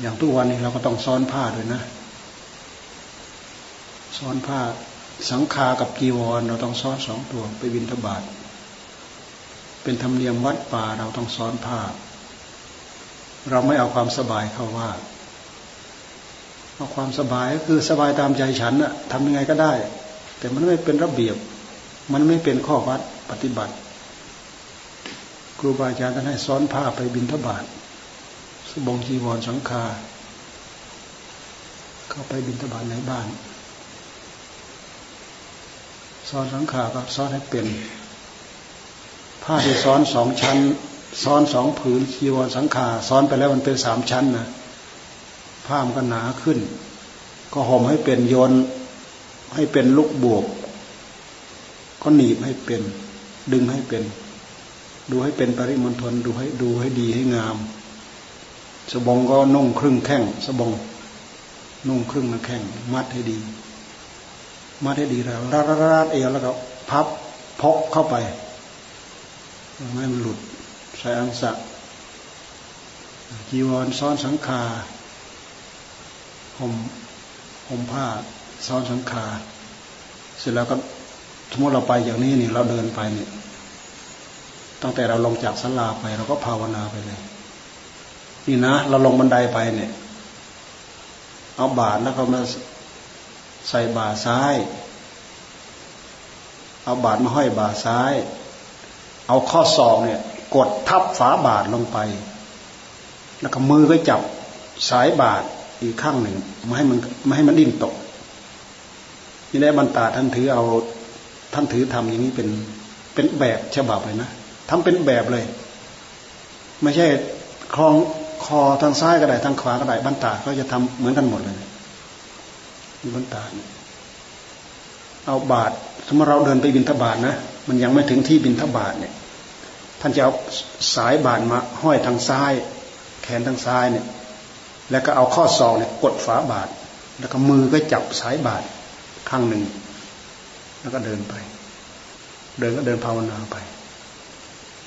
อย่างทุกวันนี้เราก็ต้องซ้อนผ้าด้วยนะ ซ้อนผ้าสังคากับจีวร เราต้องซ้อนสองตัวไปบินทบาทเป็นธรรมเนียมวัดป่าเราต้องซ้อนผ้า เราไม่เอาความสบายเข้าว่าเอาความสบายก็คือสบายตามใจฉันอะทำยังไงก็ได้ แต่มันไม่เป็นระเบียบ มันไม่เป็นข้อวัดปฏิบัติ ครูบาอาจารย์ท่านให้ซ้อนผ้าไปบินทบาท สบงจีวรสังคา เข้าไปบินทบาทในบ้านซ้อนสังขาก็ซ้อนให้เป็น ผ้าที่ซ้อนสองชั้น ซ้อนสองผืนจีวรสังขาซ้อนไปแล้วมันเป็นสามชั้นนะผ้ามันก็หนาขึ้น ก็ห่มให้เป็นโยนให้เป็นลูกบวก ก็หนีบให้เป็น ดึงให้เป็น ดูให้เป็นปริมณฑลดูให้ดูให้ดีให้งาม สบงก็นุ่งครึ่งแข้งสบง นุ่งครึ่งนะแข้งมัดให้ดี มัดให้ดีแล้วรัดรัดเอวแล้วก็พับพกเข้าไปไม่มันหลุดใส่อังสะจีวรซ้อนสังคาห่มห่มผ้าซ้อนสังคาเสร็จแล้วก็สมมติเราไปอย่างนี้นี่เราเดินไปเนี่ยตั้งแต่เราลงจากสลาไปเราก็ภาวนาไปเลย นี่นะเราลงบันไดไปเนี่ย เอาบาทแล้วก็มาใส่บาซ้าย เอาบาทมาห้อยบาซ้าย เอาข้อศอกเนี่ย กดทับฝาบาทลงไป แล้วก็มือก็จับสายบาทอีกข้างหนึ่งไม่ให้มันไม่ให้มันดิ้นตกนี่ได้บรรดาท่านถือเอาท่านถือทำอย่างนี้เป็นเป็นแบบฉบับเลยนะทำเป็นแบบเลย ไม่ใช่คลอง คอทางซ้ายก็ได้ทางขวาก็ได้บรรดาก็จะทำเหมือนกันหมดเลยบรรดาเอาบาทสมมติเราเดินไปบินทบาทนะมันยังไม่ถึงที่บินทบาทเนี่ย ท่านจะเอาสายบาทมาห้อยทางซ้าย แขนทางซ้ายเนี่ย แล้วก็เอาข้อศอกเนี่ยกดฝาบาทแล้วก็มือก็จับสายบาทข้างหนึ่ง แล้วก็เดินไป เดินก็เดินภาวนาไป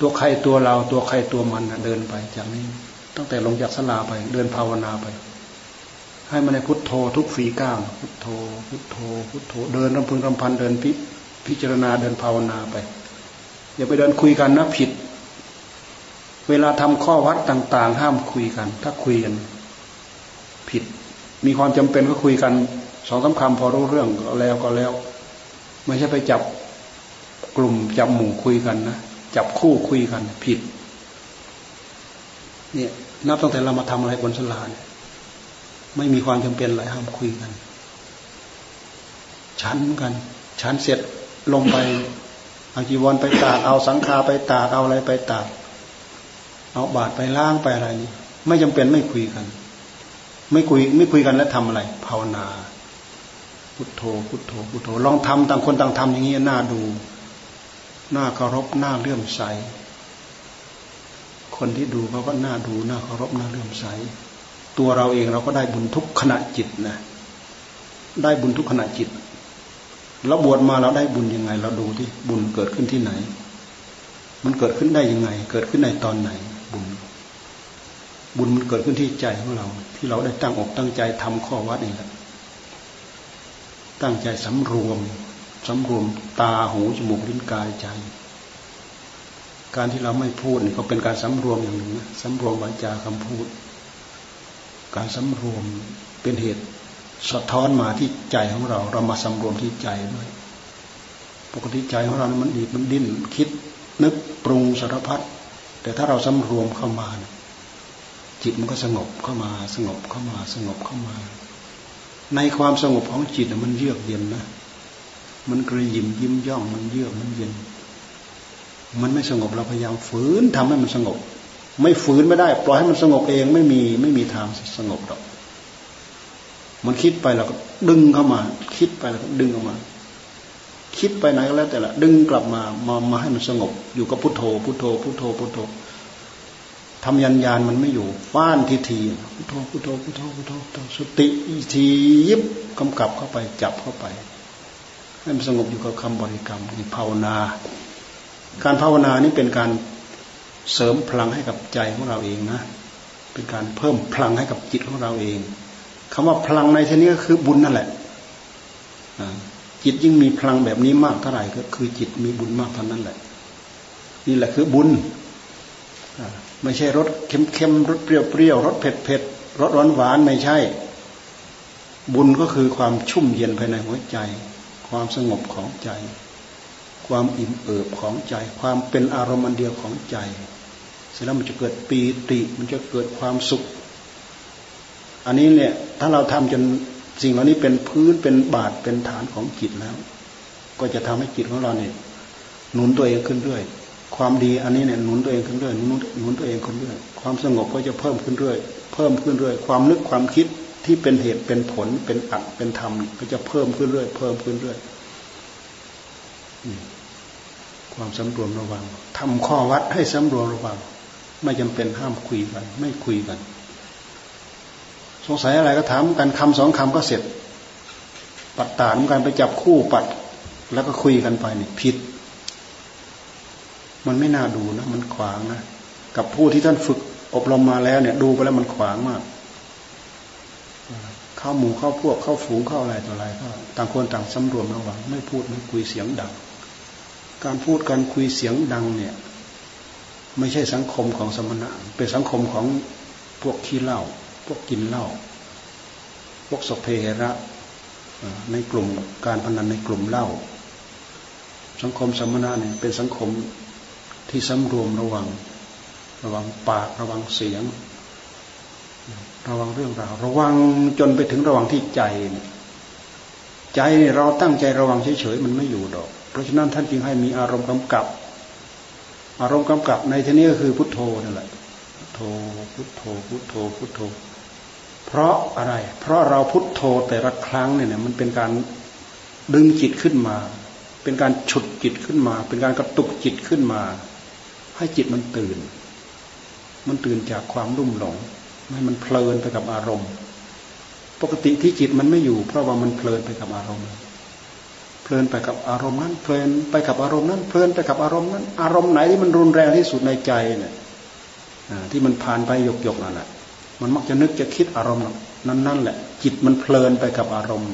ตัวใครตัวเราตัวใครตัวมันนะเดินไปจากนี้ ตั้งแต่ลงจากสลาไปเดินภาวนาไป ให้มันในพุทโธทุกฝีก้าวพุทโธ พุทโธ พุทโธ เดินรำพึงรำพันเดินพิพิจารณาเดินภาวนาไป อย่าไปเดินคุยกันนะผิด เวลาทำข้อวัดต่าง ๆ ห้ามคุยกัน ถ้าคุยกันผิด มีความจำเป็นก็คุยกันสองสาคำพอรู้เรื่องก็แล้วก็แล้ว ไม่ใช่ไปจับกลุ่มจับหมู่คุยกันนะจับคู่คุยกัน ผิด เนี่ยนับตั้งแต่เรามาทำอะไรบนสลาเนี่ยไม่มีความจำเป็นอะไรห้ามคุยกันชั้นกันชั้นเสร็จลงไปเอาจีวรไปตากเอาสังฆาไปตากเอาอะไรไปตากเอาบาดไปล้างไปอะไรนี่ไม่จำเป็นไม่คุยกัน ไม่คุยไม่คุยกันแล้วทำอะไร ภาวนา พุทโธ พุทโธ พุทโธลองทำต่างคนต่างทำอย่างนี้น่าดูน่าเคารพน่าเลื่อมใส คนที่ดูเขาก็น่าดูน่าเคารพน่าเลื่อมใส ตัวเราเองเราก็ได้บุญทุกขณะจิตนะได้บุญทุกขณะจิตเราบวชมาเราได้บุญยังไง เราดูที่บุญเกิดขึ้นที่ไหน มันเกิดขึ้นได้ยังไง เกิดขึ้นในตอนไหน บุญ บุญมันเกิดขึ้นที่ใจของเรา ที่เราได้ตั้งอกตั้งใจทำข้อวัดนี่แหละตั้งใจสำรวมสำรวมตาหูจมูกลิ้นกายใจ การที่เราไม่พูดนี่ก็เป็นการสำรวมอย่างหนึ่งนะสำรวมวาจาคำพูด การสำรวมเป็นเหตุสะท้อนมาที่ใจของเรา เรามาสำรวมที่ใจด้วย ปกติใจของเรา มันดีมันดิ้นคิดนึกปรุงสารพัดแต่ถ้าเราสำรวมเข้ามา จิตมันก็สงบเข้ามาสงบเข้ามาสงบเข้ามา ในความสงบของจิตมันเยือกเย็นนะ มันกระยิมยิ้มย่องมันเยือกมันเย็น มันไม่สงบเราพยายามฝืนทำให้มันสงบ ไม่ฝืนไม่ได้ ปล่อยให้มันสงบเองไม่มีไม่มีทางสงบหรอกมันคิดไปเราก็ดึงเข้ามา คิดไปแล้วก็ดึงออกมา คิดไปไหนก็แล้ว แต่ละดึงกลับมามามาให้มันสงบ อยู่กับพุทโธพุทโธพุทโธพุทโธทำยันยานมันไม่อยู่ฟ้านทีทีพุทโธพุทโธพุทโธพุทโธสติทียิบกำกับเข้าไปจับเข้าไปให้มันสงบอยู่กับคำบริกรรมนี่ภาวนา การภาวนานี่เป็นการเสริมพลังให้กับใจของเราเองนะ เป็นการเพิ่มพลังให้กับจิตของเราเองคำว่าพลังในที่นี้ก็คือบุญนั่นแหละจิตยิ่งมีพลังแบบนี้มากเท่าไหร่ก็คือจิตมีบุญมากเท่านั้นแหละ นี่แหละคือบุญไม่ใช่รสเค็มๆรสเปรี้ยวๆรสเผ็ดๆรสหวานๆไม่ใช่ บุญก็คือความชุ่มเย็นภายในหัวใจ ความสงบของใจ ความอิ่มเอิบของใจ ความเป็นอารมณ์เดียวของใจ เสร็จแล้วมันจะเกิดปีติ มันจะเกิดความสุข อันนี้เนี่ยถ้าเราทำจนสิ่งเหล่านี้เป็นพื้นเป็นบาทเป็นฐานของจิตแล้ว ก็จะทำให้จิตของเราเนี่ยหนุนตัวเองขึ้นเรื่อยความดีอันนี้เนี่ยหนุนตัวเองขึ้นเรื่อยหนุนหนุนตัวเองขึ้นเรื่อยความสงบก็จะเพิ่มขึ้นเรื่อยเพิ่มขึ้นเรื่อยความนึกความคิดที่เป็นเหตุเป็นผลเป็นอัตเป็นธรรม ก็จะเพิ่มขึ้นเรื่อยเพิ่มขึ้นเรื่อย ความสำรวมระวังทำข้อวัดให้สำรวมระวัง ไม่จำเป็นห้ามคุยกัน ไม่คุยกัน สงสัยอะไรก็ถามกันคำสองคำก็เสร็จ ปัดตานกันไปจับคู่ปัด แล้วก็คุยกันไปนี่ผิด มันไม่น่าดูนะ มันขวางนะกับผู้ที่ท่านฝึกอบรมมาแล้วเนี่ย ดูไปแล้วมันขวางมากเข้าหมู่เข้าพวกเข้าฝูงเข้าอะไรต่ออะไรก็ต่างคนต่างสำรวมระวังไม่พูดไม่คุยเสียงดัง การพูดการคุยเสียงดังเนี่ยไม่ใช่สังคมของสมณะ เป็นสังคมของพวกขี้เหล้าพวกกินเหล้าพวกสเพระในกลุ่มการพนันในกลุ่มเหล้าสังคมสมณะเนี่ยเป็นสังคมที่สำรวมระวัง ระวังปากระวังเสียง ระวังเรื่องราวระวังจนไปถึงระวังที่ใจ ใจเราตั้งใจระวังเฉยๆมันไม่อยู่ดอก เพราะฉะนั้นท่านจึงให้มีอารมณ์กำกับ อารมณ์กำกับในที่นี้ก็คือพุทโธนั่นแหละพุทโธพุทโธพุทโธพุทโธ เพราะอะไร เพราะเราพุทโธแต่ละครั้งเนี่ยมันเป็นการดึงจิตขึ้นมา เป็นการฉุดจิตขึ้นมา เป็นการกระตุกจิตขึ้นมา ให้จิตมันตื่น มันตื่นจากความรุ่มหลงให้มันเพลินไปกับอารมณ์ ปกติที่จิตมันไม่อยู่ เพราะว่ามันเพลินไปกับอารมณ์ เพลินไปกับอารมณ์นั้นเพลินไปกับอารมณ์นั้นเพลินไปกับอารมณ์นั้น อารมณ์ไหนที่มันรุนแรงที่สุดในใจเนี่ยที่มันผ่านไปหยกหยกนั่นแหละมันมักจะนึกจะคิดอารมณ์นั้นนั่นแหละ จิตมันเพลินไปกับอารมณ์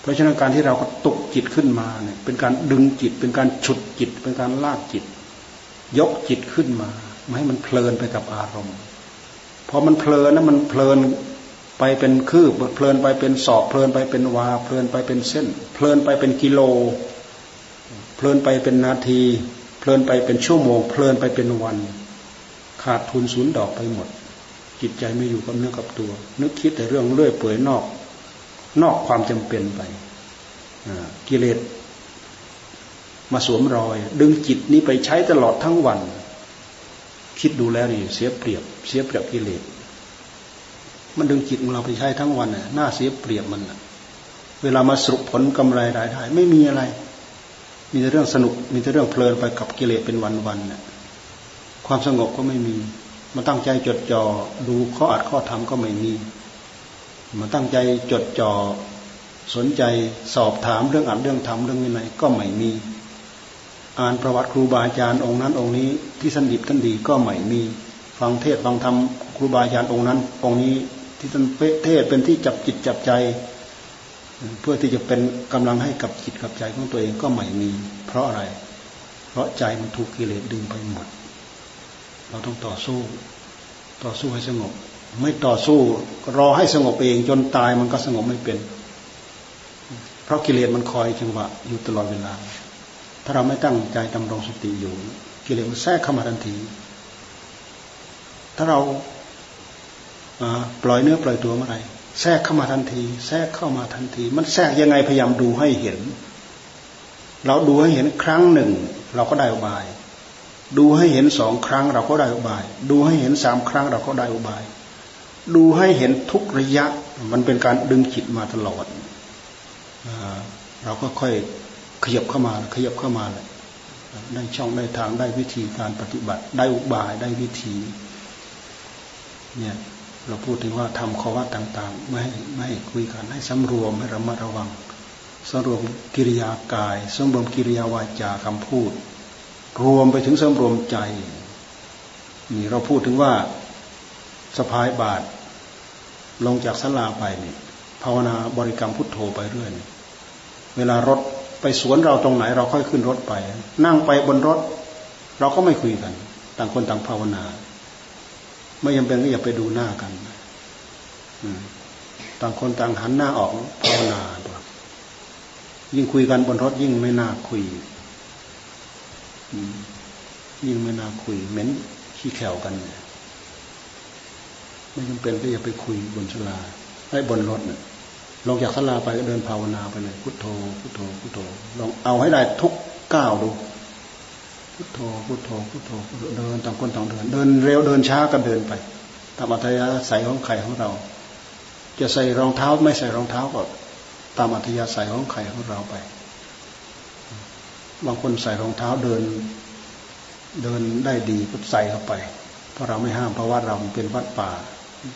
เพราะฉะนั้นการที่เราก็ตกจิตขึ้นมาเนี่ยเป็นการดึงจิต เป็นการฉุดจิต เป็นการลากจิต ยกจิตขึ้นมาไม่ให้มันเพลินไปกับอารมณ์พอมันเพลินนะมันเพลิน ไปเป็นคืบเพลินไปเป็นศอกเพลินไปเป็นวา เพลินไปเป็นเส้น เพลินไปเป็นกิโล เพลินไปเป็นนาที เพลินไปเป็นชั่วโมง เพลินไปเป็นวัน ขาดทุนศูนย์ดอกไปหมด จิตใจไม่อยู่กับเนื้อกับตัว นึกคิดแต่เรื่องเลื่อยเปื่อยนอก นอกความจำเป็นไปกิเลสมาสวมรอย ดึงจิตนี้ไปใช้ตลอดทั้งวัน คิดดูแล้วนี่เสียเปรียบ เสียเปรียบกิเลส มันดึงจิตของเราไปใช้ทั้งวันน่ะน่าเสียเปรียบมันเวลามาสรุปผลกำไรรายได้ ไม่มีอะไร มีแต่เรื่องสนุก มีแต่เรื่องเพลินไปกับกิเลสเป็นวันๆน่ะความสงบก็ไม่มีมาตั้งใจจดจ่อดูข้ออัดข้อธรรมก็ไม่มีมาตั้งใจจดจ่อสนใจสอบถามเรื่องอัดเรื่องธรรมเรื่องวินัยก็ไม่มี อ่านประวัติครูบาอาจารย์องค์นั้นองค์นี้ที่สันดิบท่านดีก็ไม่มี ฟังเทศฟังธรรมครูบาอาจารย์องค์นั้นองค์นี้ ที่ท่านเทศเป็นที่จับจิตจับใจ เพื่อที่จะเป็นกำลังให้กับจิตกับใจของตัวเองก็ไม่มี เพราะอะไร เพราะใจมันถูกกิเลสดึงไปหมด เราต้องต่อสู้ ต่อสู้ให้สงบ ไม่ต่อสู้รอให้สงบเองจนตายมันก็สงบไม่เป็น เพราะกิเลสมันคอยจังหวะอยู่ตลอดเวลา ถ้าเราไม่ตั้งใจดำรงสติอยู่ กิเลสมันแทรกเข้ามาทันที ถ้าเรา ปล่อยเนื้อปล่อยตัวเมื่อไรแทรกเข้ามาทันที แทรกเข้ามาทันที มันแทรกยังไงพยายามดูให้เห็น เราดูให้เห็นครั้งหนึ่ง เราก็ได้อุบาย ดูให้เห็นสองครั้งเราก็ได้อุบาย ดูให้เห็นสามครั้งเราก็ได้อุบาย ดูให้เห็นทุกระยะมันเป็นการดึงจิตมาตลอดเราก็ค่อยขยับเข้ามาขยับเข้ามาเลยได้ช่องได้ทางได้วิธีการปฏิบัติ ได้อุบายได้วิธี เนี่ย เราพูดถึงว่าทำข้อวัดต่างๆ ไม่ให้ไม่ให้คุยกันให้สำรวมให้ระมัดระวังสำรวมกิริยากายสำรวมกิริยาวาจาคำพูด รวมไปถึงสำรวมใจนี่เราพูดถึงว่าสะพายบาท ลงจากศาลาไปนี่ภาวนาบริกรรมพุทโธไปเรื่อยเวลารถไปสวนเราตรงไหน เราค่อยขึ้นรถไป นั่งไปบนรถ เราก็ไม่คุยกัน ต่างคนต่างภาวนา ไม่ยังเป็นก็อย่าไปดูหน้ากันต่างคนต่างหันหน้าออกภาวนาตัวยิ่งคุยกันบนรถยิ่งไม่น่าคุยยิ่งไม่น่าคุยเหม็นขี้แขวกันไม่จำเป็นก็อย่าไปคุยบนชลาไอ้บนรถเนี่ยลงจากสลาไปก็เดินภาวนาไปเลยพุทโธพุทโธพุทโธลองเอาให้ได้ทุกก้าวดู พุทโธพุทโธพุทโธเดินต่างคนต่างเดิน เดินเร็วเดินช้าก็เดินไปตามอัธยาศัยของใครของเรา จะใส่รองเท้าไม่ใส่รองเท้าก็ตามอัธยาศัยของใครของเราไป บางคนใส่รองเท้าเดิน เดินได้ดีก็ใส่เข้าไป เพราะเราไม่ห้ามเพราะว่าเราเป็นวัดป่า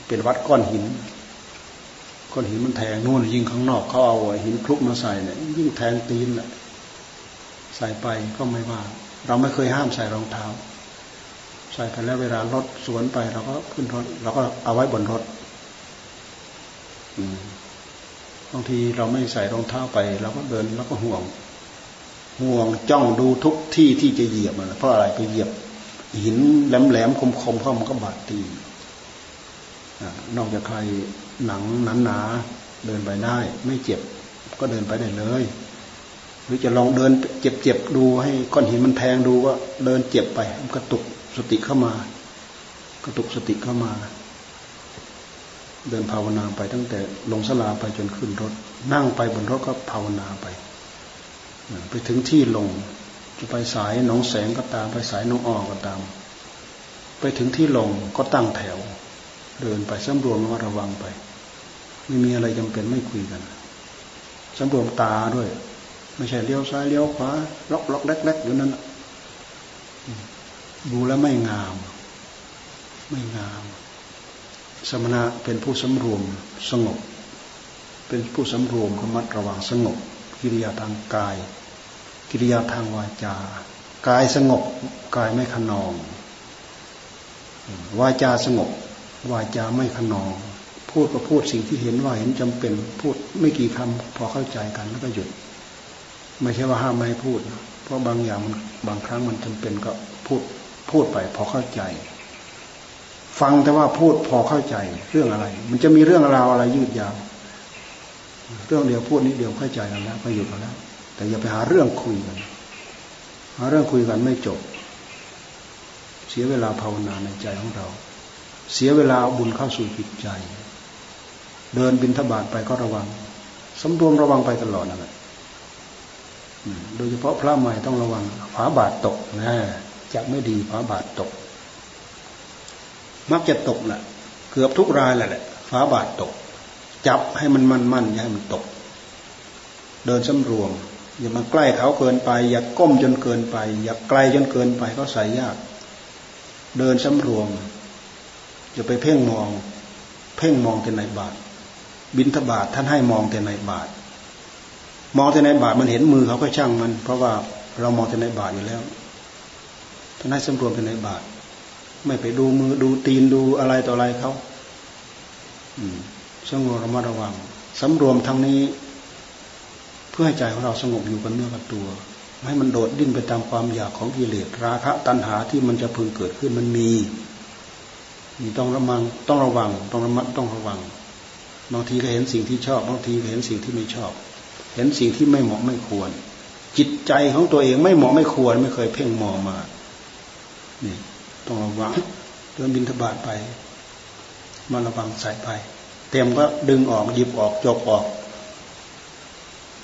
เป็นวัดก้อนหินก้อนหินมันแทงนู่นยิงข้างนอกเขาเอาหินคลุกมาใส่เนี่ยยิ่งแทงตีนแหละใส่ไปก็ไม่ว่า เราไม่เคยห้ามใส่รองเท้า ใส่ไปแล้วเวลารถสวนไปเราก็ขึ้นรถเราก็เอาไว้บนรถบางทีเราไม่ใส่รองเท้าไปเราก็เดินแล้วก็ห่วง ห่วงจ้องดูทุกที่ที่จะเหยียบมันเพราะอะไรไปเหยียบ หินแหลมๆคมๆเข้ามันก็บาดตีนอกจากใครหนังหนาหนาเดินไปได้ ไม่เจ็บก็เดินไปได้เลย รือจะลองเดินเจ็บเจ็บดูให้ก้อนหินมันแทงดูว่าเดินเจ็บไปมันกระตุกสติเข้ามา กระตุกสติเข้ามา เดินภาวนาไปตั้งแต่ลงสลาไปจนขึ้นรถ นั่งไปบนรถก็ภาวนาไป ไปถึงที่ลงจะไปสายน้องแสงก็ตาม ไปสายน้องออก็ตาม ไปถึงที่ลงก็ตั้งแถว เดินไปสำรวมระวังไป ไม่มีอะไรจำเป็นไม่คุยกันสำรวมตาด้วย ไม่ใช่เลี้ยวซ้ายเลี้ยวขวาล็อกล็อกเล็กๆอยู่นั้นดูแล้วไม่งาม ไม่งาม สมณะเป็นผู้สำรวมสงบ เป็นผู้สำรวมระมัดระวังสงบ กิริยาทางกาย กิริยาทางวาจา กายสงบ กายไม่ขนอง วาจาสงบ วาจาไม่ขนอง พูดก็พูดสิ่งที่เห็นว่าเห็นจำเป็น พูดไม่กี่คำพอเข้าใจกันแล้วก็หยุด ไม่ใช่ว่าห้ามไม่ให้พูด เพราะบางอย่างบางครั้งมันจำเป็นก็พูดพูดไปพอเข้าใจ ฟังแต่ว่าพูดพอเข้าใจเรื่องอะไร มันจะมีเรื่องราวอะไรยืดยาวเรื่องเดียวพูดนิดเดียวเข้าใจกันแล้วก็หยุดกันแล้ว แต่อย่าไปหาเรื่องคุยกันหาเรื่องคุยกันไม่จบ เสียเวลาภาวนาในใจของเรา เสียเวลาบุญเข้าสู่จิตใจ เดินบินทบาทไปก็ระวัง สำรวมระวังไปตลอดนั่นแหละ โดยเฉพาะพระใหม่ต้องระวังฝาบาทตกนะจะไม่ดีฝาบาทตก มักจะตกแหละเกือบทุกรายแหละฝาบาทตก จับให้มันมั่นมันอย่าให้มันตก เดินสำรวม อย่ามาใกล้เขาเกินไป อย่าก้มจนเกินไป อย่าไกลจนเกินไปเขาใส่ยาก เดินสำรวมอย่าไปเพ่งมอง เพ่งมองแต่ในบาทบินทบาทท่านให้มองแต่ในบาท มองแต่ในบาทมันเห็นมือเขาก็ช่างมัน เพราะว่าเรามองแต่ในบาทอยู่แล้วท่านให้สำรวมแต่ในบาทไม่ไปดูมือดูตีนดูอะไรต่ออะไรเขาอืมสงบระมัดระวังสำรวมทางนี้ เพื่อให้ใจของเราสงบอยู่กับเนื้อกับตัวไม่ให้มันโดดดิ้นไปตามความอยากของกิเลสราคะตัณหาที่มันจะพึงเกิดขึ้นมันมีมีต้องระมังต้องระวัง ต้องระมัดต้องระวังบางทีก็เห็นสิ่งที่ชอบบางทีก็เห็นสิ่งที่ไม่ชอบ เห็นสิ่งที่ไม่เหมาะไม่ควร จิตใจของตัวเองไม่เหมาะไม่ควร ไม่เคยเพ่งมองมานี่ต้องระวังเดินบินทบาทไป มาระวังใส่ไป เต็มก็ดึงออกหยิบออกจบออก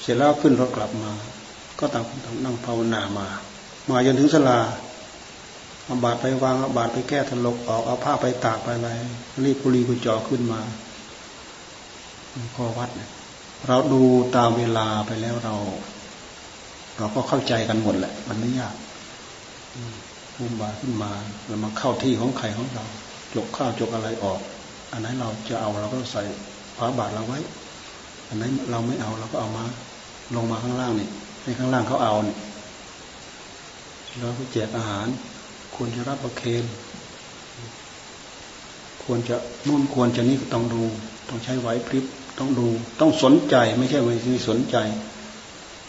เสร็จแล้วขึ้นรถกลับมา ก็ต่างต่างนั่งภาวนามา มาจนถึงสลาเอาบาดไปวางเอาบาดไปแก้ทะลกออกเอาผ้าไปตากไปอะไรรีบกุลีกุจอขึ้นมาข้อวัดเเราดูตามเวลาไปแล้วเรา เราก็เข้าใจกันหมดแหละ มันไม่ยากภูมิบาขึ้นมาเรามาเข้าที่ของไข่ของเราจกข้าวจกอะไรออก อันนั้นเราจะเอาเราก็ใส่ฝาบาทเราไว้ อันนั้นเราไม่เอาเราก็เอามา ลงมาข้างล่างนี่ในข้างล่างเขาเอาเนี่ยเราก็แจกอาหาร ควรจะรับประเคนควรจะนู่นควรจะนี่ต้องดู ต้องใช้ไหวพริบ ต้องดู ต้องสนใจ ไม่ใช่ไม่สนใจ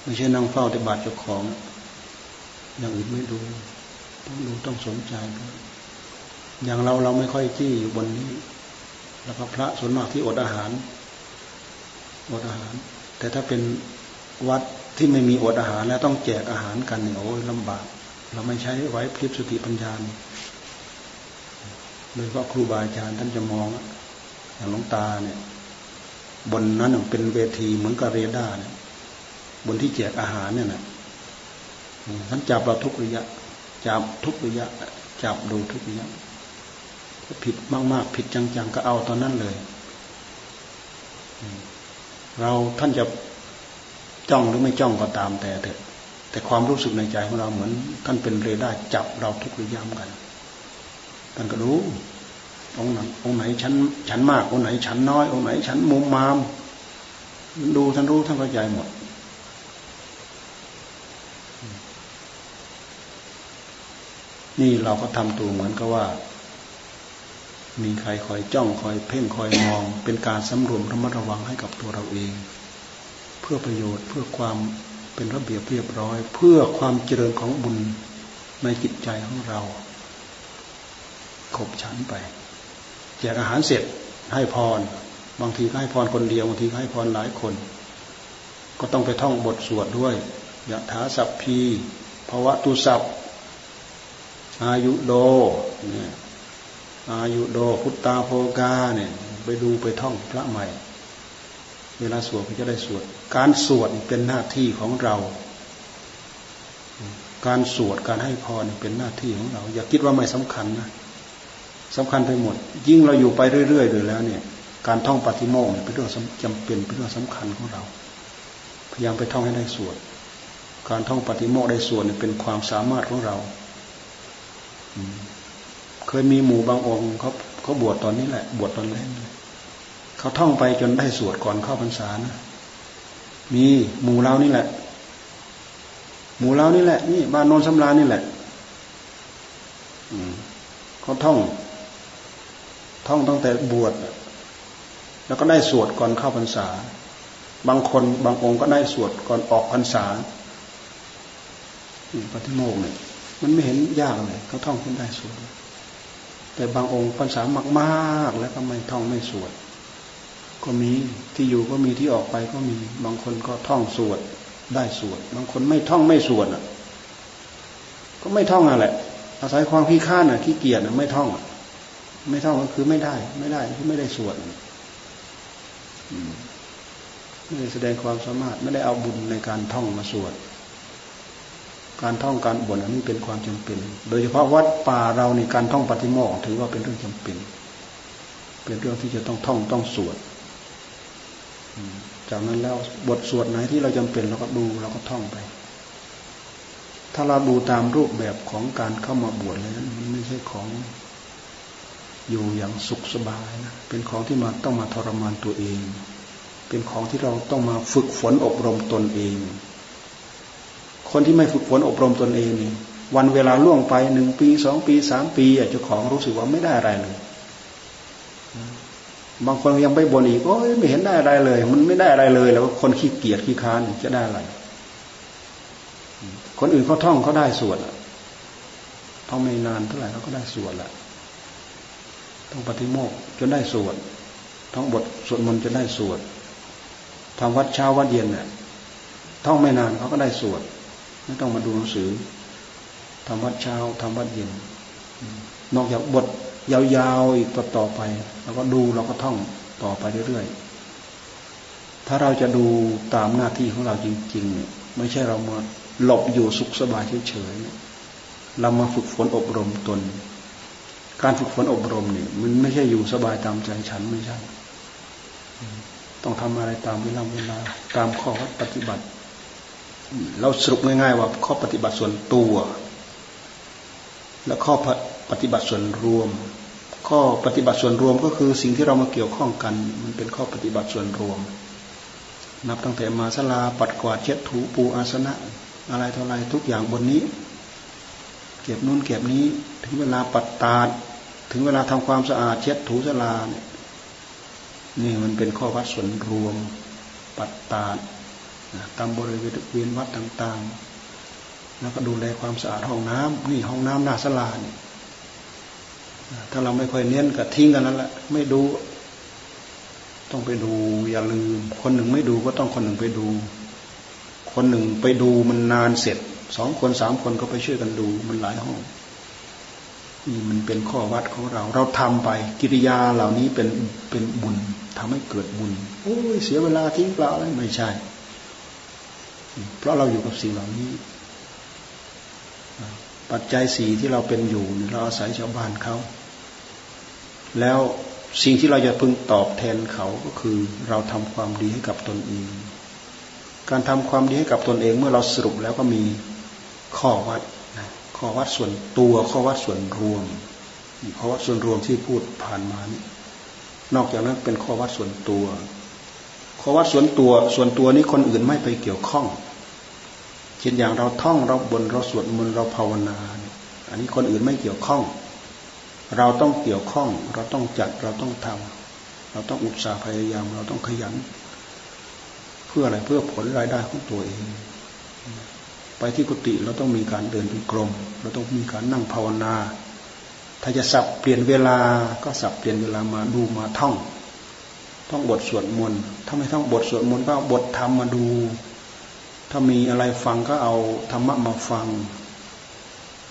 ไม่ใช่นั่งเฝ้าแต่บาดเจ้าของ อย่างอื่นไม่ดู ต้องดูต้องสนใจอย่างเราเราไม่ค่อยจี้อยู่บนนี้ แล้วก็พระส่วนมากที่อดอาหาร อดอาหาร แต่ถ้าเป็นวัดที่ไม่มีอดอาหารแล้วต้องแจกอาหารกันเนี่ยโอ้ยลำบาก เราไม่ใช้ไว้พลิบสติปัญญาโดยเฉพาะครูบาอาจารย์ท่านจะมองอย่างหลวงตาเนี่ย บนนั้นเป็นเวทีเหมือนกับเรดาร์เนี่ยบนที่แจกอาหารเนี่ยนะท่านจับเราทุกระยะ จับทุกระยะ จับดูทุกระยะถ้าผิดมาก ๆ ผิดจัง ๆ ก็เอาตอนนั้นเลย เราท่านจะจ้องหรือไม่จ้องก็ตามแต่เถอะ แต่ความรู้สึกในใจของเราเหมือน ท่านเป็นเรดาร์จับเราทุกระยะกันท่านก็รู้ องค์ไหนองค์ไหนชั้นชั้นมากองค์ไหนชั้นน้อยองค์ไหนชั้นมุมมาม ดูท่านรู้ท่านเข้าใจหมดนี่เราก็ทำตัวเหมือนกับว่า มีใครคอยจ้องคอยเพ่งคอยมอง เป็นการสำรวมระมัดระวังให้กับตัวเราเอง เพื่อประโยชน์เพื่อความเป็นระเบียบเรียบร้อย เพื่อความเจริญของบุญในจิตใจของเรา ขบฉันไป แจกอาหารเสร็จให้พร บางทีก็ให้พรคนเดียวบางทีก็ให้พรหลายคน ก็ต้องไปท่องบทสวดด้วยยะถาสัพพีภวะตุสัพอายุโดเนี่ยอายุโดพุตตาโพกาเนี่ยไปดูไปท่องพระใหม่ เวลาสวดก็จะได้สวด การสวดเป็นหน้าที่ของเรา การสวดการให้พรเป็นหน้าที่ของเรา อย่าคิดว่าไม่สำคัญนะ สำคัญไปหมด ยิ่งเราอยู่ไปเรื่อยๆเลยแล้วเนี่ย การท่องปฏิโมกข์เป็นเรื่องจำเป็นเป็นเรื่องสำคัญของเรา พยายามไปท่องให้ได้ส่วน การท่องปฏิโมกข์ได้ส่วนเป็นความสามารถของเราเคยมีหมู่บางองค์เขาเขาบวชตอนนี้แหละ บวชตอนแรกเขาท่องไปจนได้สวดก่อนเข้าพรรษานะมีหมู่เรานี่แหละ หมู่เรานี่แหละ นี่บ้านโนนสำราญนี่แหละเขาท่อง ท่องตั้งแต่บวชแล้วก็ได้สวดก่อนเข้าพรรษา บางคนบางองค์ก็ได้สวดก่อนออกพรรษาปฏิโมกข์เนี่ยมันไม่เห็นยากเลยเขาท่องขึ้นได้สวดแต่บางองค์พรรษามากๆ แล้วก็ไม่ท่องไม่สวด ก็มีที่อยู่ก็มีที่ออกไปก็มีบางคนก็ท่องสวดได้สวด บางคนไม่ท่องไม่สวดอะ ก็ไม่ท่องอะไรอาศัยความขี้ข้านอะขี้เกียจอะไม่ท่องอะ ไม่เท่องก็คือไม่ได้ ไม่ได้คือไม่ได้สวดไม่ได้แสดงความสามารถ ไม่ได้เอาบุญในการท่องมาสวด การท่องการบวชอันนี้เป็นความจำเป็น โดยเฉพาะวัดป่าเราในการท่องปฏิโมกถือว่าเป็นเรื่องจำเป็น เป็นเรื่องที่จะต้องท่องต้องสวดจากนั้นแล้วบทสวดไหนที่เราจำเป็นเราก็ดูเราก็ท่องไป ถ้าเราดูตามรูปแบบของการเข้ามาบวชเลยนั้นมันไม่ใช่ของ อยู่อย่างสุขสบายนะเป็นของที่มาต้องมาทรมานตัวเอง เป็นของที่เราต้องมาฝึกฝนอบรมตนเอง คนที่ไม่ฝึกฝนอบรมตนเองนี่วันเวลาล่วงไปหนึ่งปีสองปีสามปีเจ้าของรู้สึกว่าไม่ได้อะไรเลย บางคนยังไปบ่นอีกโอ้ยไม่เห็นได้อะไรเลย มันไม่ได้อะไรเลย แล้วคนขี้เกียจขี้ค้านจะได้อะไร คนอื่นเขาท่องเขาได้ส่วนท่องไม่นานเท่าไหร่เขาก็ได้ส่วนละ ต้องปฏิโมกจนได้สวดท้องบทสวดมนต์จนได้สวดทำวัดเช้าวัดเย็นเนี่ยท่องไม่นานเขาก็ได้สวดไม่ต้องมาดูหนังสือทำวัดเช้าทำวัดเย็น นอกจากบทยาวๆอีกต่อไปเราก็ดูเราก็ท่องต่อไปเรื่อยๆถ้าเราจะดูตามหน้าที่ของเราจริงๆเนี่ยไม่ใช่เรามาหลบอยู่สุขสบายเฉยๆเรามาฝึกฝนอบรมตน การฝึกฝนอบรมเนี่ย มันไม่ใช่อยู่สบายตามใจฉันไม่ใช่ ต้องทำอะไรตามเวลาเวลาตามข้อปฏิบัติ เราสรุปง่ายๆว่า ข้อปฏิบัติส่วนตัว และข้อปฏิบัติส่วนรวม ข้อปฏิบัติส่วนรวมก็คือสิ่งที่เรามาเกี่ยวข้องกัน มันเป็นข้อปฏิบัติส่วนรวม นับตั้งแต่มาสลาปัดกวาดเช็ดถูปูอาสนะ อะไรเท่าไรทุกอย่างบนนี้ เก็บนู่นเก็บนี้ ถึงเวลาปัดตาด ถึงเวลาทำความสะอาดเช็ดถูสลาเนี่ยนี่มันเป็นข้อวัดส่วนรวมปัตตาตามบริเวณวัดต่างๆ แล้วก็ดูแลความสะอาดห้องน้ำนี่ห้องน้ำหน้าสลาเนี่ยถ้าเราไม่ค่อยเน้นก็ทิ้งกันนั่นแหละไม่ดู ต้องไปดูอย่าลืม คนหนึ่งไม่ดูก็ต้องคนหนึ่งไปดู คนหนึ่งไปดูมันนานเสร็จสองคนสามคนก็ไปช่วยกันดูมันหลายห้อง นี่มันเป็นข้อวัดของเรา เราทำไป กิริยาเหล่านี้เป็นเป็นบุญทำให้เกิดบุญโอ้ยเสียเวลาทิ้งเปล่าอะไรไม่ใช่ เพราะเราอยู่กับสิ่งเหล่านี้ ปัจจัยสี่ที่เราเป็นอยู่เราอาศัยชาวบ้านเขา แล้วสิ่งที่เราจะพึงตอบแทนเขาก็คือ เราทำความดีให้กับตนเอง การทำความดีให้กับตนเองเมื่อเราสรุปแล้วก็มีข้อวัด ข้อวัดส่วนตัวข้อวัดส่วนรวมข้อวัดส่วนรวมที่พูดผ่านมานี่นอกจากนั้นเป็นข้อวัดส่วนตัว ข้อวัดส่วนตัวส่วนตัวนี้คนอื่นไม่ไปเกี่ยวข้อง เช่นอย่างเราท่องเราบนเราสวดมนต์เราภาวนาอันนี้คนอื่นไม่เกี่ยวข้อง เราต้องเกี่ยวข้อง เราต้องจัดเราต้องทำเราต้องอุตสาห์พยายามเราต้องขยัน เพื่ออะไรเพื่อผลรายได้ของตัวเอง ไปที่กุฏิเราต้องมีการเดินเป็นกลมเราต้องมีการนั่งภาวนา ถ้าจะสับเปลี่ยนเวลาก็สับเปลี่ยนเวลามาดูมาท่องต้องบทสวดมนต์ถ้าไม่ท่องบทสวดมนต์ก็บทธรรมมาดู ถ้ามีอะไรฟังก็เอาธรรมะมาฟัง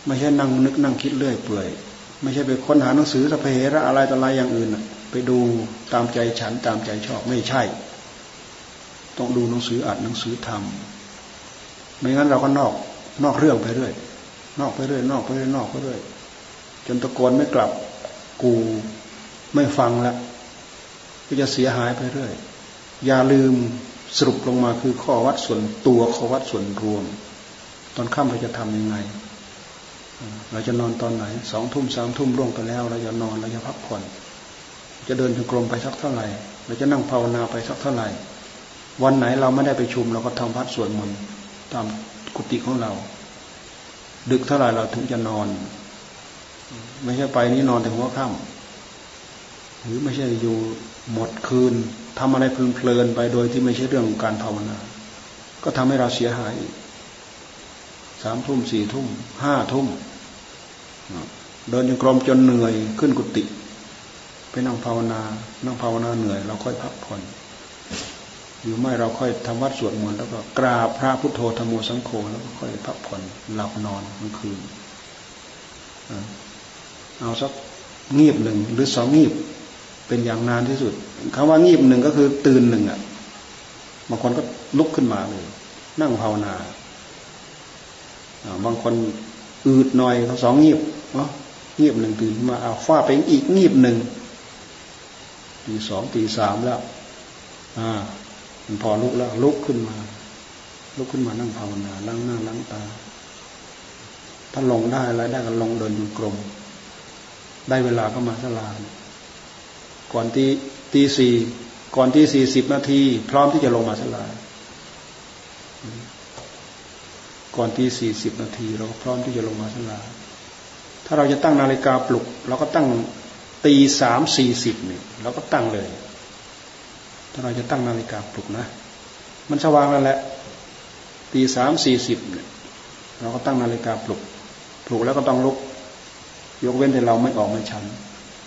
ไม่ใช่นั่งนึกนั่งคิดเรื่อยเปื่อย ไม่ใช่ไปค้นหาหนังสือสเพระอะไรต่ออะไรอย่างอื่นไปดูตามใจฉันตามใจชอบไม่ใช่ ต้องดูหนังสืออ่านหนังสือธรรม ไม่งั้นเราก็นอก นอกเรื่องไปเรื่อย นอกไปเรื่อย นอกไปเรื่อย นอกไปเรื่อย จนตะโกนไม่กลับ กูไม่ฟังแล้วก็จะเสียหายไปเรื่อย อย่าลืมสรุปลงมาคือข้อวัดส่วนตัวข้อวัดส่วนรวม ตอนค่ำเราจะทํำยังไง เราจะนอนตอนไหน สองทุ่มสามทุ่มล่วงไปแล้ว เราจะนอนเราจะพักผ่อน จะเดินจงกรมไปสักเท่าไหร่ เราจะนั่งภาวนาไปสักเท่าไหร่ วันไหนเราไม่ได้ไปชุมเราก็ทำพัดส่วนมนต์ ตามกุฏิของเรา ดึกเท่าไหร่เราถึงจะนอน ไม่ใช่ไปนี้นอนถึงหัวค่ำหรือไม่ใช่อยู่หมดคืนทำอะไรเพลินไปโดยที่ไม่ใช่เรื่องการภาวนา ก็ทำให้เราเสียหายสามทุ่มสี่ทุ่มห้าทุ่มเดินยังกรมจนเหนื่อยขึ้นกุฏิไปนั่งภาวนา นั่งภาวนาเหนื่อย เราค่อยพักผ่อน หรือไม่เราค่อยทำวัดสวดมนต์แล้วก็กราบพระพุทโธธรรมโมสังโฆแล้วก็ค่อยพักผ่อนหลับนอนกลางคืนเอาสักงีบหนึ่งหรือสองงีบเป็นอย่างนานที่สุดคำว่างีบหนึ่งก็คือตื่นหนึ่งอะบางคนก็ลุกขึ้นมาเลย นั่งภาวนาบางคนอืดหน่อยเขาสองงีบเนาะงีบหนึ่งตื่นมาเอาฟ้าไปอีกงีบหนึ่งตีสองตีสามแล้ว อ่า พอลุกแล้วลุกขึ้นมา ลุกขึ้นมานั่งภาวนาล้างหน้าล้างตา ถ้าลงได้อะไรได้ก็ลงเดินอยู่กลมได้เวลาก็มาสลาก่อนตีตีสี่ก่อนที่สี่สิบนาที พร้อมที่จะลงมาสลาก่อนที่สี่สิบนาที เราก็พร้อมที่จะลงมาสลาถ้าเราจะตั้งนาฬิกาปลุก เราก็ตั้งตีสามสี่สิบเนี่ยเราก็ตั้งเลย ถ้าเราจะตั้งนาฬิกาปลุกนะ มันสว่างแล้วแหละตีสามสี่สิบเนี่ยเราก็ตั้งนาฬิกาปลุก ปลุกแล้วก็ต้องลุก ยกเว้นแต่เราไม่ออกมาฉัน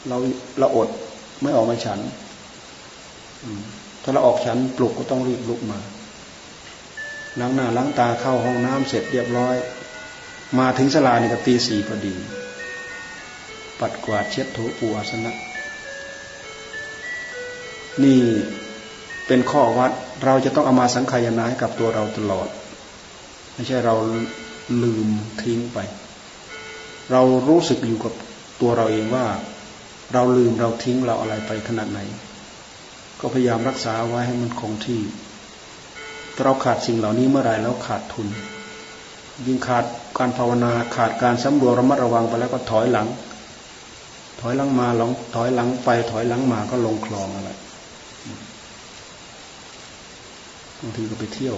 เราเราอดไม่ออกมาฉันถ้าเราออกฉันปลุกก็ต้องรีบลุกมาล้างหน้าล้างตาเข้าห้องน้ำเสร็จเรียบร้อย มาถึงสลานี่ก็ตีสี่พอดี ปัดกวาดเช็ดถูปูอาสนะ นี่ เป็นข้อวัด เราจะต้องเอามาสังขายนาให้กับตัวเราตลอด ไม่ใช่เราลืมทิ้งไป เรารู้สึกอยู่กับตัวเราเองว่า เราลืมเราทิ้งเราอะไรไปขนาดไหน ก็พยายามรักษาไว้ให้มันคงที่เราขาดสิ่งเหล่านี้เมื่อไรแล้วขาดทุน ยิ่งขาดการภาวนาขาดการสำรวจระมัดระวังไปแล้วก็ถอยหลัง ถอยหลังมาหลงถอยหลังไปถอยหลังมาก็ลงคลองอะไร บางทีก็ไปเที่ยว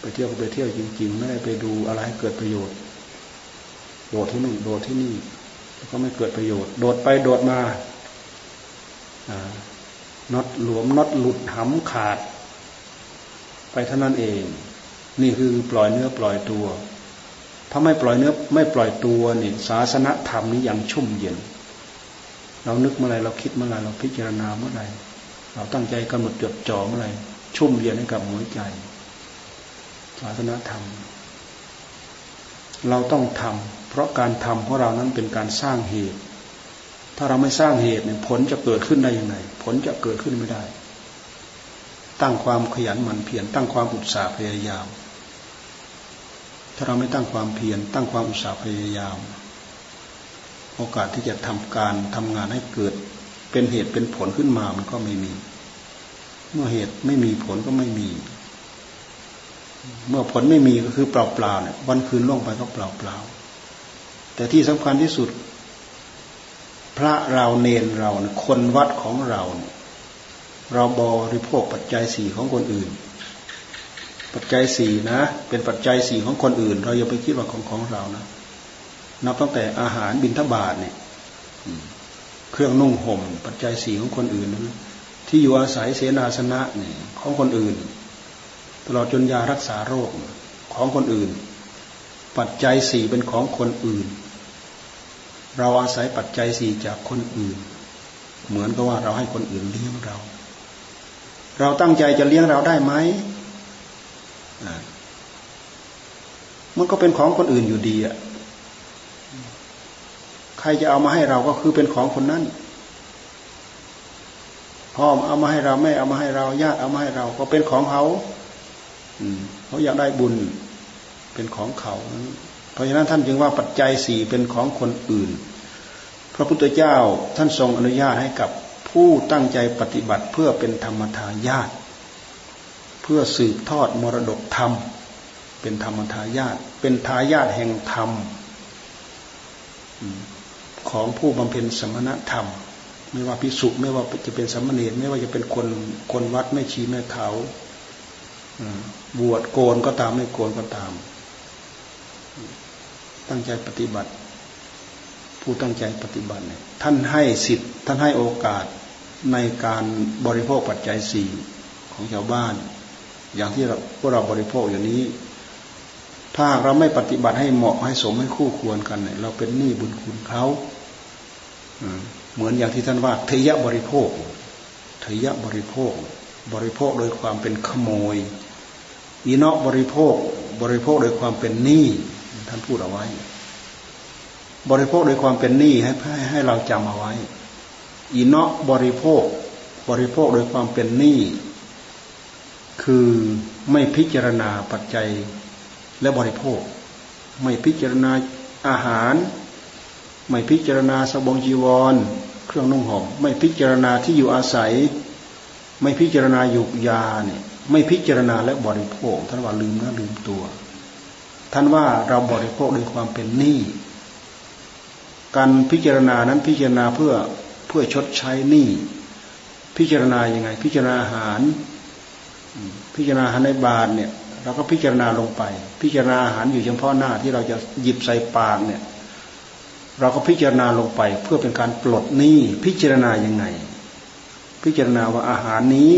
ไปเที่ยวก็ไปเที่ยวจริง ๆ ไม่ได้ไปดูอะไรให้เกิดประโยชน์ โดดที่นู่นโดดที่นี่ไปก็ไม่เกิดประโยชน์ โดดไปโดดมาน็อตหลวมน็อตหลุดหำขาด ไปเท่านั้นเอง นี่คือปล่อยเนื้อปล่อยตัว ถ้าไม่ปล่อยเนื้อไม่ปล่อยตัวนี่ศาสนธรรมนี้ยังชุ่มเย็น เรานึกเมื่อไรเราคิดเมื่อไรเราพิจารณาเมื่อไรเราตั้งใจกำหนดจดจ่อเมื่อไร ชุ่มเย็นให้กับหัวใจ ศาสนาธรรม เราต้องทำเพราะการทำของเรานั้นเป็นการสร้างเหตุ ถ้าเราไม่สร้างเหตุเนี่ยผลจะเกิดขึ้นได้ยังไง ผลจะเกิดขึ้นไม่ได้ ตั้งความขยันหมั่นเพียรตั้งความอุตสาห์พยายาม ถ้าเราไม่ตั้งความเพียรตั้งความอุตสาห์พยายาม โอกาสที่จะทำการทำงานให้เกิดเป็นเหตุเป็นผลขึ้นมามันก็ไม่มี เมื่อเหตุไม่มีผลก็ไม่มี เมื่อผลไม่มีก็คือเปล่าๆเนี่ยวันคืนล่วงไปก็เปล่าๆแต่ที่สำคัญที่สุด พระเราเนนเราคนวัดของเราเราบริโภคปัจจัยสี่ของคนอื่น ปัจจัยสี่นะ เป็นปัจจัยสี่ของคนอื่น เราอย่าไปคิดว่าของของเรานะนับตั้งแต่อาหารบิณฑบาตเนี่ยเครื่องนุ่งห่ม ปัจจัยสี่ของคนอื่นนั้น ที่อยู่อาศัยเสนาสนะเนี่ยของคนอื่น ตลอดจนยารักษาโรคของคนอื่น ปัจจัยสี่เป็นของคนอื่น เราอาศัยปัจจัยสี่จากคนอื่น เหมือนกับว่าเราให้คนอื่นเลี้ยงเรา เราตั้งใจจะเลี้ยงเราได้ไหมมันก็เป็นของคนอื่นอยู่ดีอะ ใครจะเอามาให้เราก็คือเป็นของคนนั้น พ่อเอามาให้เราแม่เอามาให้เราญาติเอามาให้เรา ก็เป็นของเขาเขาอยากได้บุญเป็นของเขา เพราะฉะนั้นท่านจึงว่าปัจจัยสี่เป็นของคนอื่น พระพุทธเจ้าท่านทรงอนุญาตให้กับผู้ตั้งใจปฏิบัติเพื่อเป็นธรรมทายาทเพื่อสืบทอดมรดกธรรม เป็นธรรมทายาทเป็นทายาทแห่งธรรมของผู้บำเพ็ญสมณธรรม ไม่ว่าพิสุไม่ว่าจะเป็นสมณีไม่ว่าจะเป็นคนคนวัดไม่ชีไม่เขาบวชโกนก็ตามไม่โกนก็ตาม ตั้งใจปฏิบัติ ผู้ตั้งใจปฏิบัติเนี่ยท่านให้สิทธิ์ท่านให้โอกาสในการบริโภคปัจจัยสี่ของชาวบ้าน อย่างที่เราพวกเราบริโภคอย่างนี้ ถ้าเราไม่ปฏิบัติให้เหมาะให้สมให้คู่ควรกันเนี่ยเราเป็นหนี้บุญคุณเขา เหมือนอย่างที่ท่านว่าเทยะบริโภคเทยะบริโภค บริโภคโดยความเป็นขโมยอีนอกบริโภค บริโภคโดยความเป็นหนี้ท่านพูดเอาไว้ บริโภคโดยความเป็นหนี้ให้ให้เราจำเอาไว้ อีนาะบริโภค บริโภคโดยความเป็นหนี้คือไม่พิจารณาปัจจัยและบริโภค ไม่พิจารณาอาหาร ไม่พิจารณาสบงจีวร เครื่องนุ่งห่มไม่พิจารณาที่อยู่อาศัย ไม่พิจารณาหยุกยาเนี่ยไม่พิจารณาและบริโภคท่านว่าลืมนะลืมตัว ท่านว่าเราบริโภคด้วยความเป็นหนี้การพิจารณานั้นพิจารณาเพื่อเพื่อชดใช้หนี้พิจารณาอยังไง พิจารณาอาหาร พิจารณาอาหารในบาทเนี่ยเราก็พิจารณาลงไป พิจารณาอาหารอยู่เฉพาะหน้าที่เราจะหยิบใส่ปากเนี่ย เราก็พิจารณาลงไปเพื่อเป็นการปลดหนี้พิจารณายังไง พิจารณาว่าอาหารนี้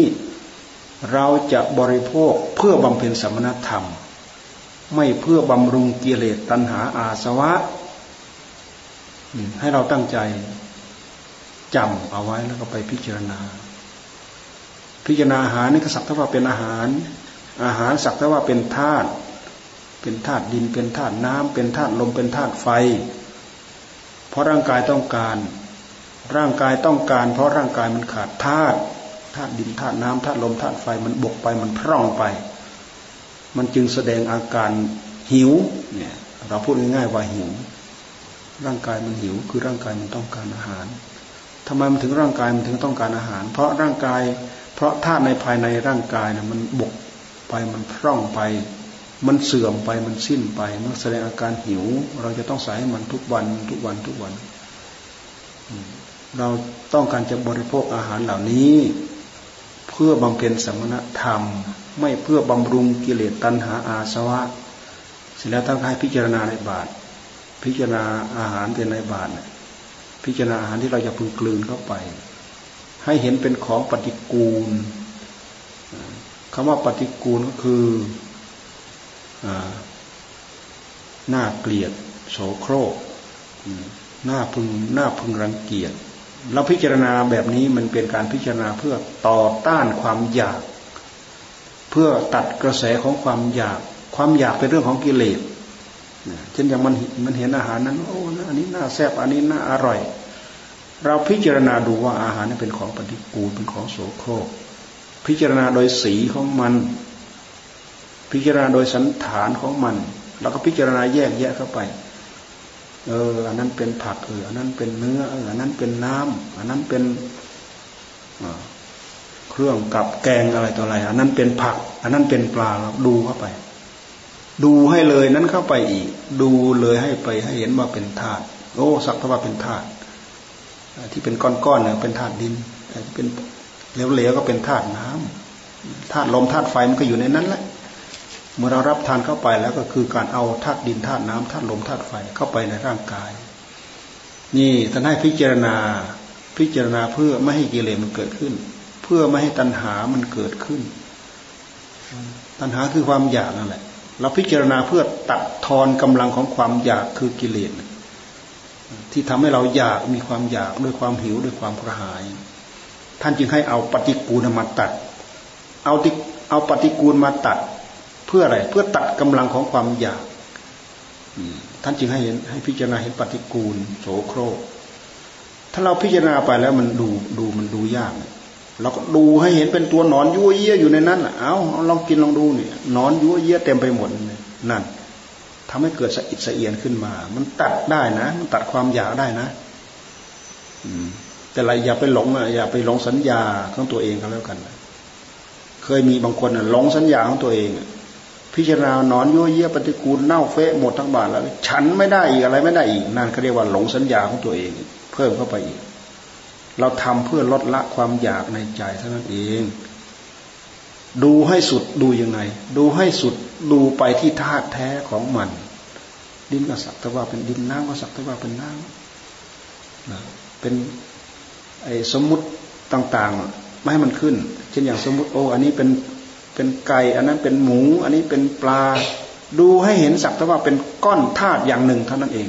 เราจะบริโภคเพื่อบำเพ็ญสมณธรรม ไม่เพื่อบำรุงกิเลสตัณหาอาสวะ ให้เราตั้งใจจำเอาไว้แล้วก็ไปพิจารณา พิจารณาอาหารนี่ก็สักเท่าว่าเป็นอาหาร อาหารสักเท่าว่าเป็นธาตุเป็นธาตุดินเป็นธาตุน้ำเป็นธาตุลมเป็นธาตุไฟ ราะร่างกายต้องการ ร่างกายต้องการ เพราะร่างกายมันขาดธาตุธาตุดินธาตุน้ำธาตุลมธาตุไฟมันบกไปมันพร่องไป มันจึงแสดงอาการหิวเนี่ยเราพูดง่ายๆว่าหิว ร่างกายมันหิวคือร่างกายมันต้องการอาหารทำไมมันถึงร่างกายมันถึงต้องการอาหาร เพราะร่างกาย เพราะธาตุในภายในร่างกายนะมันบกไปมันพร่องไป มันเสื่อมไปมันสิ้นไป มันแสดงอาการหิว เราจะต้องใส่ให้มันทุกวันทุกวันทุกวัน เราต้องการจะบริโภคอาหารเหล่านี้ เพื่อบำเพ็ญสมณธรรม ไม่เพื่อบำรุงกิเลสตัณหาอาสวะเสร็จแล้วท่านให้พิจารณาในบาท พิจารณาอาหารเป็นในบาทพิจารณาอาหารที่เราจะพึงกลืนเข้าไป ให้เห็นเป็นของปฏิกูลคำว่าปฏิกูลก็คือ น้าเกลียดโสโครกหน้าพึงหน้าพึงรังเกียจเราพิจารณาแบบนี้มันเป็นการพิจารณาเพื่อต่อต้านความอยาก เพื่อตัดกระแสของความอยาก ความอยากเป็นเรื่องของกิเลสเช่นอย่างมันมันเห็นอาหารนั้นโอ้อันนี้น่าแซ่บอันนี้น่าอร่อย เราพิจารณาดูว่าอาหารนั้นเป็นของปฏิกูลเป็นของโสโครก พิจารณาโดยสีของมัน พิจารณาโดยสันฐานของมัน แล้วก็พิจารณาแยกแยะเข้าไป เออ อันนั้นเป็นผักเอออันนั้นเป็นเนื้อเอออันนั้นเป็นน้ำอันนั้นเป็นเครื่องกับแกงอะไรต่ออะไร อันนั้นเป็นผัก อันนั้นเป็นปลาเราดูเข้าไป ดูให้เลยนั้นเข้าไปอีก ดูเลยให้ไปให้เห็นว่าเป็นธาตุโอ้สักว่าเป็นธาตุที่เป็นก้อนๆเนี่ยเป็นธาตุดินเป็นเหลวๆก็เป็นธาตุน้ำธาตุลมธาตุไฟมันก็อยู่ในนั้นแหละ เมื่อเรารับทานเข้าไปแล้วก็คือการเอาธาตุดินธาตุน้ำธาตุลมธาตุไฟเข้าไปในร่างกาย นี่ท่านให้พิจารณาพิจารณาเพื่อไม่ให้กิเลสมันเกิดขึ้น เพื่อไม่ให้ตัณหามันเกิดขึ้น ตัณหาคือความอยากนั่นแหละ เราพิจารณาเพื่อตัดทอนกำลังของความอยากคือกิเลสที่ทำให้เราอยากมีความอยากด้วยความหิวด้วยความกระหาย ท่านจึงให้เอาปฏิกูลมาตัด เอาติเอาปฏิกูลมาตัด เพื่ออะไร เพื่อตัดกำลังของความอยากท่านจึงให้เห็นให้พิจารณาเห็นปฏิกูล โสโครกถ้าเราพิจารณาไปแล้วมันดูดูมันดูยากเราก็ดูให้เห็นเป็นตัวหนอนยั่วเยี่ยอยู่ในนั้นเอาลองกินลองดูเนี่ยนอนยั่วเยี่ยเต็มไปหมดนั่นทำให้เกิดสะอิดสะเอียนขึ้นมา มันตัดได้นะ มันตัดความอยากได้นะ อืม แต่เรอย่าไปหลงอะอย่าไปหลงสัญญาของตัวเองก็แล้วกัน เคยมีบางคนหลงสัญญาของตัวเอง พิจารณานอนยั่วเยี่ยปฏิกูลเน่าเฟะหมดทั้งบาทแล้ว ฉันไม่ได้อีกอะไรไม่ได้อีกนั่นเขาเรียกว่าหลงสัญญาของตัวเอง เพิ่มเข้าไปอีก เราทำเพื่อลดละความอยากในใจเท่านั้นเองดูให้สุดดูยังไง ดูให้สุดดูไปที่ธาตุแท้ของมัน ดินก็สักแต่ว่าเป็นดินน้ำก็สักแต่ว่าเป็นน้ำนะเป็นไอ้สมมุติต่าง ๆ ไม่ให้มันขึ้น เช่นอย่างสมมุติโอ้อันนี้เป็น เป็นไก่อันนั้นเป็นหมู อันนี้เป็นปลา ดูให้เห็นสักแต่ว่าเป็นก้อนธาตุอย่างหนึ่งเท่านั้นเอง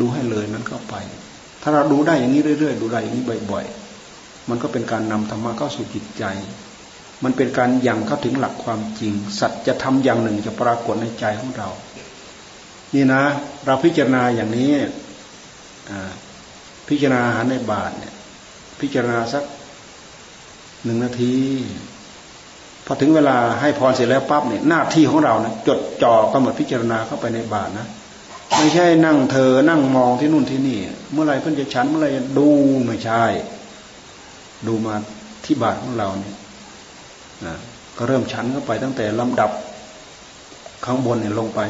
ดูให้เลยนั้นเข้าไป ถ้าเราดูได้อย่างนี้เรื่อยๆ ดูได้อย่างนี้บ่อยๆ มันก็เป็นการนำธรรมะเข้าสู่จิตใจ มันเป็นการยังเข้าถึงหลักความจริง สัจจะทำอย่างหนึ่งจะปรากฏในใจของเรา นี่นะ เราพิจารณาอย่างนี้พิจารณาอาหารในบาทเนี่ย พิจารณาสักหนึ่งนาที พอถึงเวลาให้พรเสร็จแล้วปั๊บเนี่ยหน้าที่ของเรานะจดจ่อกำหนดพิจารณาเข้าไปในบาทนะไม่ใช่นั่งเธอนั่งมองที่นู่นที่นี่ เมื่อไรเพื่อนจะฉันเมื่อไรดูไม่ใช่ ดูมาที่บาทของเราเนี่ยนะก็เริ่มฉันเข้าไปตั้งแต่ลำดับข้างบนเนี่ยลงไป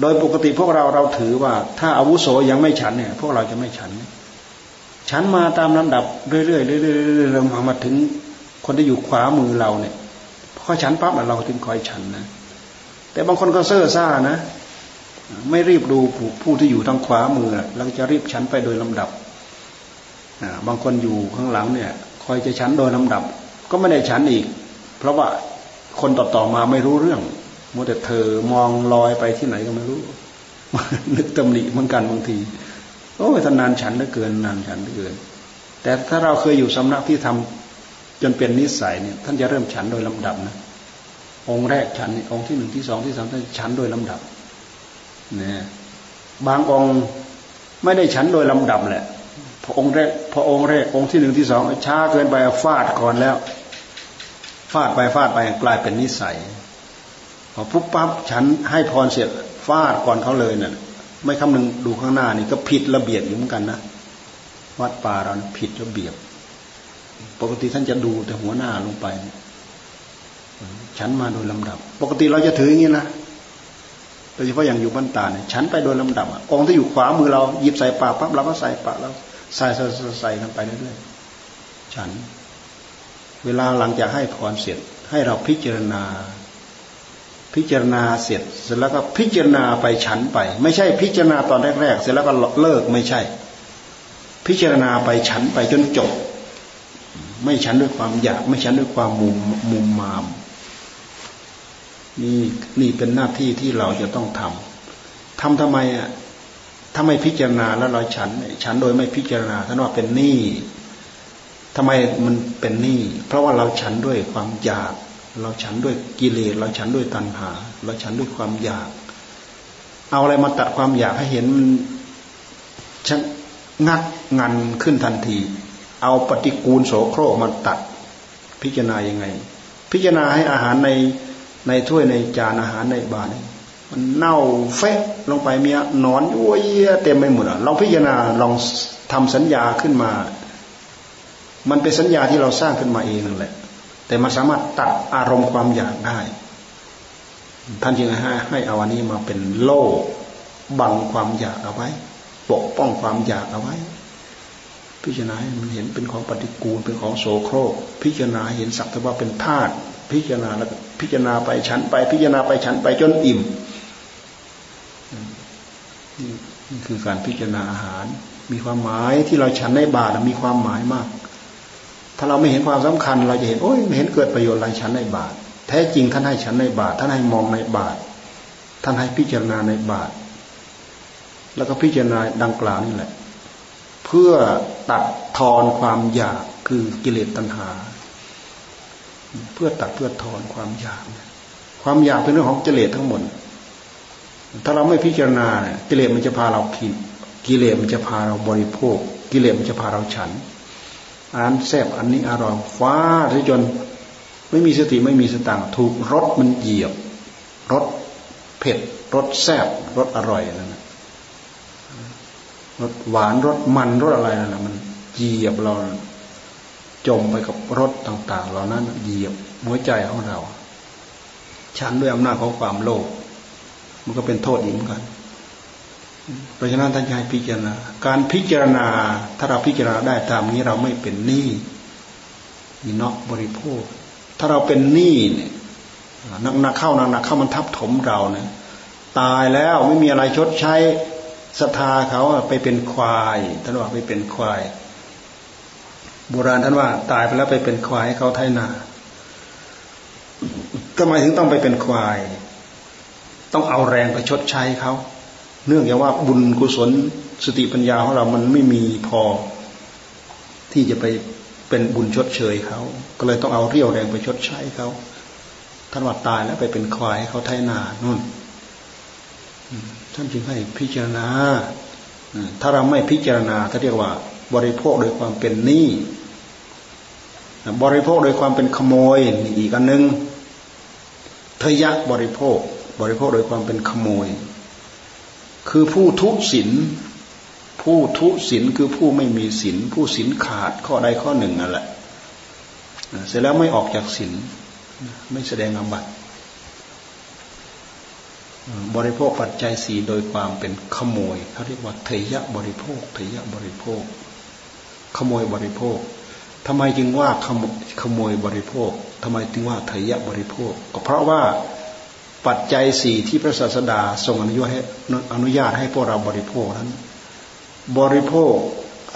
โดยปกติพวกเราเราถือว่า ถ้าอาวุโสยังไม่ฉันเนี่ย พวกเราจะไม่ฉัน ฉันมาตามลำดับเรื่อยๆเรื่อยๆเรามาถึง คนที่อยู่ขวามือเราเนี่ยพอฉันปั๊บเราถึงคอยฉันนะแต่บางคนก็เซ่อซ่านะ ไม่รีบดูผู้ผู้ที่อยู่ทางขวามือเราจะรีบฉันไปโดยลำดับบางคนอยู่ข้างหลังเนี่ย คอยจะฉันโดยลำดับ ก็ไม่ได้ฉันอีก เพราะว่าคนต่อๆมาไม่รู้เรื่องมัวแต่เธอมองลอยไปที่ไหนก็ไม่รู้นึกตำหนิเหมือนกันบางทีโอ้ยท่านนานฉันเหลือเกินนานฉันเหลือเกิน แต่ถ้าเราเคยอยู่สำนักที่ทำ จนเป็นนิสัยเนี่ยท่านจะเริ่มฉันโดยลำดับนะองค์แรกฉันองค์ที่หนึ่งที่สองที่สามท่านฉันโดยลำดับเนี่ยบางองค์ไม่ได้ฉันโดยลำดับแหละพอองค์แรกพอองค์แรกองค์ที่หนึ่งที่สองช้าเกินไปฟาดก่อนแล้วฟาดไปฟาดไปกลายเป็นนิสัยพอปุ๊บปั๊บฉันให้พรเสร็จฟาดก่อนเขาเลยเนะ่ยไม่คำนึงดูข้างหน้านี่ก็ผิดระเบียบอยู่เหมือนกันนะวัดป่าเราผิดระเบียบ ปกติท่านจะดูแต่หัวหน้าลงไป ฉันมาโดยลำดับ ปกติเราจะถืออย่างนี้นะโดยเฉพาะอย่างอยู่บ้านตาเนี่ยฉันไปโดยลำดับองค์ที่อยู่ขวามือเราหยิบใส่ปากปั๊บเราก็ใส่ปากแล้วใส่ใส่ใส่กันไปเรื่อยๆฉัน เวลาหลังจากให้พรเสร็จ ให้เราพิจารณา พิจารณาเสร็จ เสร็จแล้วก็พิจารณาไปฉันไป ไม่ใช่พิจารณาตอนแรกๆเสร็จแล้วก็เลิกไม่ใช่ พิจารณาไปฉันไปจนจบ ไม่ฉันด้วยความอยาก ไม่ฉันด้วยความมุมมุมมาม นี่นี่เป็นหน้าที่ที่เราจะต้องทำทำทำไมอะถ้าไม่พิจารณาแล้วเราฉัน ฉันโดยไม่พิจารณาท่านว่าเป็นหนี้ทำไมมันเป็นหนี้เพราะว่าเราฉันด้วยความอยาก เราฉันด้วยกิเลสเราฉันด้วยตัณหา เราฉันด้วยความอยาก เอาอะไรมาตัดความอยากให้เห็นมันชังัดงันขึ้นทันที เอาปฏิกูลโสโครกมาตัด พิจารณายังไง พิจารณาให้อาหารในในถ้วยในจานอาหารในบาตรมันเน่าเฟะลงไปมีนอนยั่วเยี่ยเต็มไปหมดอะลองพิจารณาลองทำสัญญาขึ้นมา มันเป็นสัญญาที่เราสร้างขึ้นมาเองนั่นแหละ แต่มันสามารถตัดอารมณ์ความอยากได้ ท่านจึงให้ให้อาอันนี้มาเป็นโล่บังความอยากเอาไว้ ปกป้องความอยากเอาไว้ พิจารณาให้มันเห็นเป็นของปฏิกูลเป็นของโสโครก พิจารณาเห็นสักแต่ว่าเป็นธาตุพิจารณาแล้วพิจารณาไปฉันไป พิจารณาไปฉันไปจนอิ่มนี่คือการพิจารณาอาหาร มีความหมายที่เราฉันในบาตรมีความหมายมาก ถ้าเราไม่เห็นความสำคัญ เราจะเห็นโอ้ยไม่เห็นเกิดประโยชน์อะไรฉันในบาตรแท้จริงท่านให้ฉันในบาตรท่านให้มองในบาตรท่านให้พิจารณาในบาตรแล้วก็พิจารณาดังกล่าวนี่แหละ เพื่อ ตัดทอนความอยากคือกิเลสตัณหา เพื่อตัดเพื่อทอนความอยาก ความอยากเป็นเรื่องของกิเลสทั้งหมด ถ้าเราไม่พิจารณาเนี่ยกิเลสมันจะพาเราผิดกิเลสมันจะพาเราบริโภค กิเลสมันจะพาเราฉันอันแซบอันนี้อร่อยฟ้าที่จนไม่มีสติไม่มีสตังถูกรสมันเหยียบรสเผ็ดรสแซบรสอร่อยนั่น รสหวานรสมันรสอะไรนั่นแหละมันเหยียบเรา จมไปกับรสต่างๆเหล่านั้นเหยียบหัวใจของเราฉันด้วยอำนาจของความโลภมันก็เป็นโทษอีกเหมือนกันเพราะฉะนั้นท่านให้พิจารณา การพิจารณาถ้าเราพิจารณาได้ตามนี้เราไม่เป็นหนี้มีนอกบริโภค ถ้าเราเป็นหนี้เนี่ยนักนักเข้านักนักเข้ามันทับถมเราเนี่ยตายแล้วไม่มีอะไรชดใช้ ศรัทธาเขาไปเป็นควายท่านว่าไปเป็นควาย โบราณท่านว่า ตายไปแล้วไปเป็นควายให้เขาไถนาทำไมถึงต้องไปเป็นควาย ต้องเอาแรงไปชดใช้เขาเนื่องจากว่าบุญกุศลสติปัญญาของเรามันไม่มีพอ ที่จะไปเป็นบุญชดเชยเขา ก็เลยต้องเอาเรี่ยวแรงไปชดใช้เขาท่านว่าตายแล้วไปเป็นควายเขาไถนานู่น ท่านจึงให้พิจารณา ถ้าเราไม่พิจารณาถ้าเรียกว่า บริโภคโดยความเป็นหนี้บริโภคโดยความเป็นขโมยอีกอันหนึ่งทยะบริโภค บริโภคโดยความเป็นขโมย คือผู้ทุศินผู้ทุศินคือผู้ไม่มีศินผู้ศินขาดข้อใดข้อหนึ่งนั่นแหละเสร็จแล้วไม่ออกจากศินไม่แสดงอาบัติ บริโภคปัจจัยสีโดยความเป็นขโมยเขาเรียกว่าเทยะบริโภคเทยะบริโภค ขโมยบริโภคทำไมจึงว่าขโมยบริโภคทำไมจึงว่าเทยะบริโภค ก็เพราะว่าปัจจัยสี่ที่พระศาสดาทรงอนุญาตให้อนุญาตให้พวกเราบริโภคนั้น บริโภค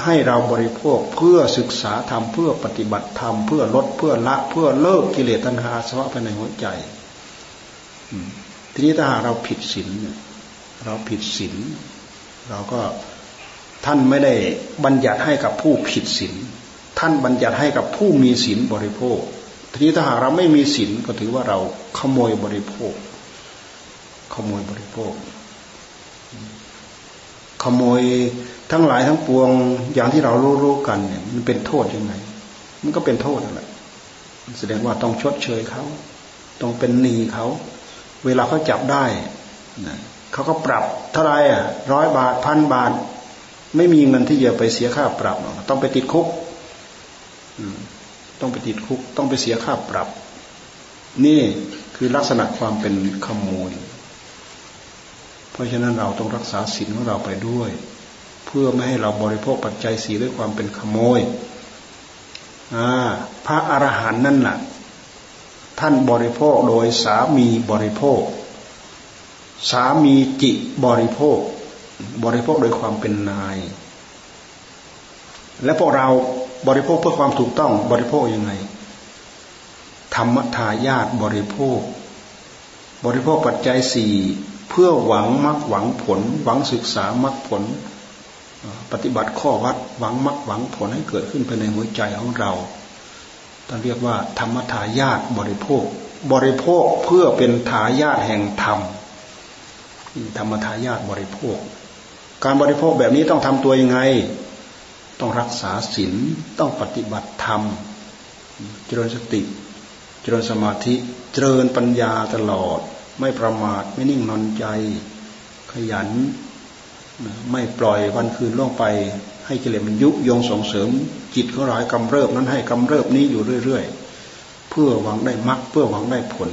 ให้เราบริโภคเพื่อศึกษาธรรมเพื่อปฏิบัติธรรมเพื่อลดเพื่อละเพื่อเลิกกิเลสตัณหาสวะภายในหัวใจ ทีนี้ถ้าหากเราผิดศีลเราผิดศีลเราก็ท่านไม่ได้บัญญัติให้กับผู้ผิดศีลท่านบัญญัติให้กับผู้มีศีลบริโภค ทีนี้ถ้าหากเราไม่มีศีลก็ถือว่าเราขโมยบริโภค ขโมยบริโภค ขโมยทั้งหลายทั้งปวงอย่างที่เรารู้ๆกันเนี่ยมันเป็นโทษยังไง มันก็เป็นโทษนั่นแหละแสดงว่าต้องชดเชยเขา ต้องเป็นหนี้เขา เวลาเขาจับได้เขาก็ปรับเท่าไรอะร้อยบาทพันบาท ไม่มีเงินที่จะไปเสียค่าปรับ ต้องไปติดคุกต้องไปติดคุก ต้องไปเสียค่าปรับ นี่คือลักษณะความเป็นขโมย เพราะฉะนั้นเราต้องรักษาศีลของเราไปด้วย เพื่อไม่ให้เราบริโภคปัจจัยสีด้วยความเป็นขโมยพระอรหันต์นั่นแหละ ท่านบริโภคโดยสามีบริโภค สามีจิบริโภค บริโภคโดยความเป็นนาย และพวกเราบริโภคเพื่อความถูกต้องบริโภคยังไง ธรรมทายาทบริโภค บริโภคปัจจัยสี่เพื่อหวังมรรคหวังผล หวังศึกษามรรคผล ปฏิบัติข้อวัดหวังมรรคหวังผลให้เกิดขึ้นภายในหัวใจของเรา ท่านเรียกว่าธรรมทายาทบริโภค บริโภคเพื่อเป็นทายาทแห่งธรรมธรรมทายาทบริโภค การบริโภคแบบนี้ต้องทำตัวยังไง ต้องรักษาศีลต้องปฏิบัติธรรม เจริญสติ เจริญสมาธิ เจริญปัญญาตลอด ไม่ประมาทไม่นิ่งนอนใจ ขยัน ไม่ปล่อยวันคืนล่วงไป ให้กิเลสมันยุยงส่งเสริม จิตของเราให้กำเริบนั้นให้กำเริบนี้อยู่เรื่อย ๆ เพื่อหวังได้มรรคเพื่อหวังได้ผล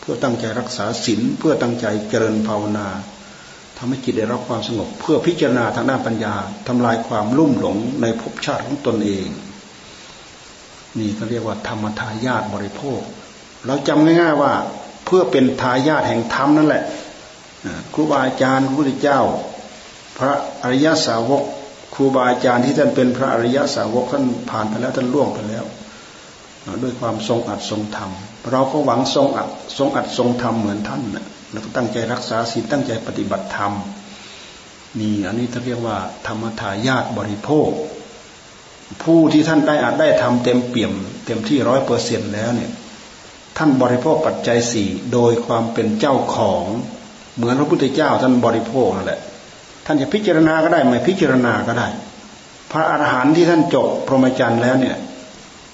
เพื่อตั้งใจรักษาศีลเพื่อตั้งใจเจริญภาวนาทำให้จิตได้รับความสงบ เพื่อพิจารณาทางด้านปัญญาทำลายความลุ่มหลงในภพชาติของตนเองนี่เขาเรียกว่าธรรมทายาทบริโภค เราจำง่ายๆว่าเพื่อเป็นทายาทแห่งธรรมนั่นแหละครูบาอาจารย์พระพุทธเจ้า พระอริยสาวก ครูบาอาจารย์ที่ท่านเป็นพระอริยสาวกท่านผ่านไปแล้วท่านล่วงไปแล้ว ด้วยความทรงอัดทรงธรรม เราก็หวังทรงอัดทรงอัดทรงธรรมเหมือนท่านนะแล้วก็ตั้งใจรักษาศีลตั้งใจปฏิบัติธรรมนี่อันนี้เขาเรียกว่า ธรรมทายาทบริโภค ผู้ที่ท่านได้อาจได้ทำเต็มเปี่ยม เต็มที่ร้อยเปอร์เซ็นแล้วเนี่ยท่านบริโภคปัจจัยสี่โดยความเป็นเจ้าของ เหมือนพระพุทธเจ้าท่านบริโภคนั่นแหละ ท่านจะพิจารณาก็ได้ไม่พิจารณาก็ได้ พระอรหันต์ที่ท่านจบพรหมจรรย์แล้วเนี่ย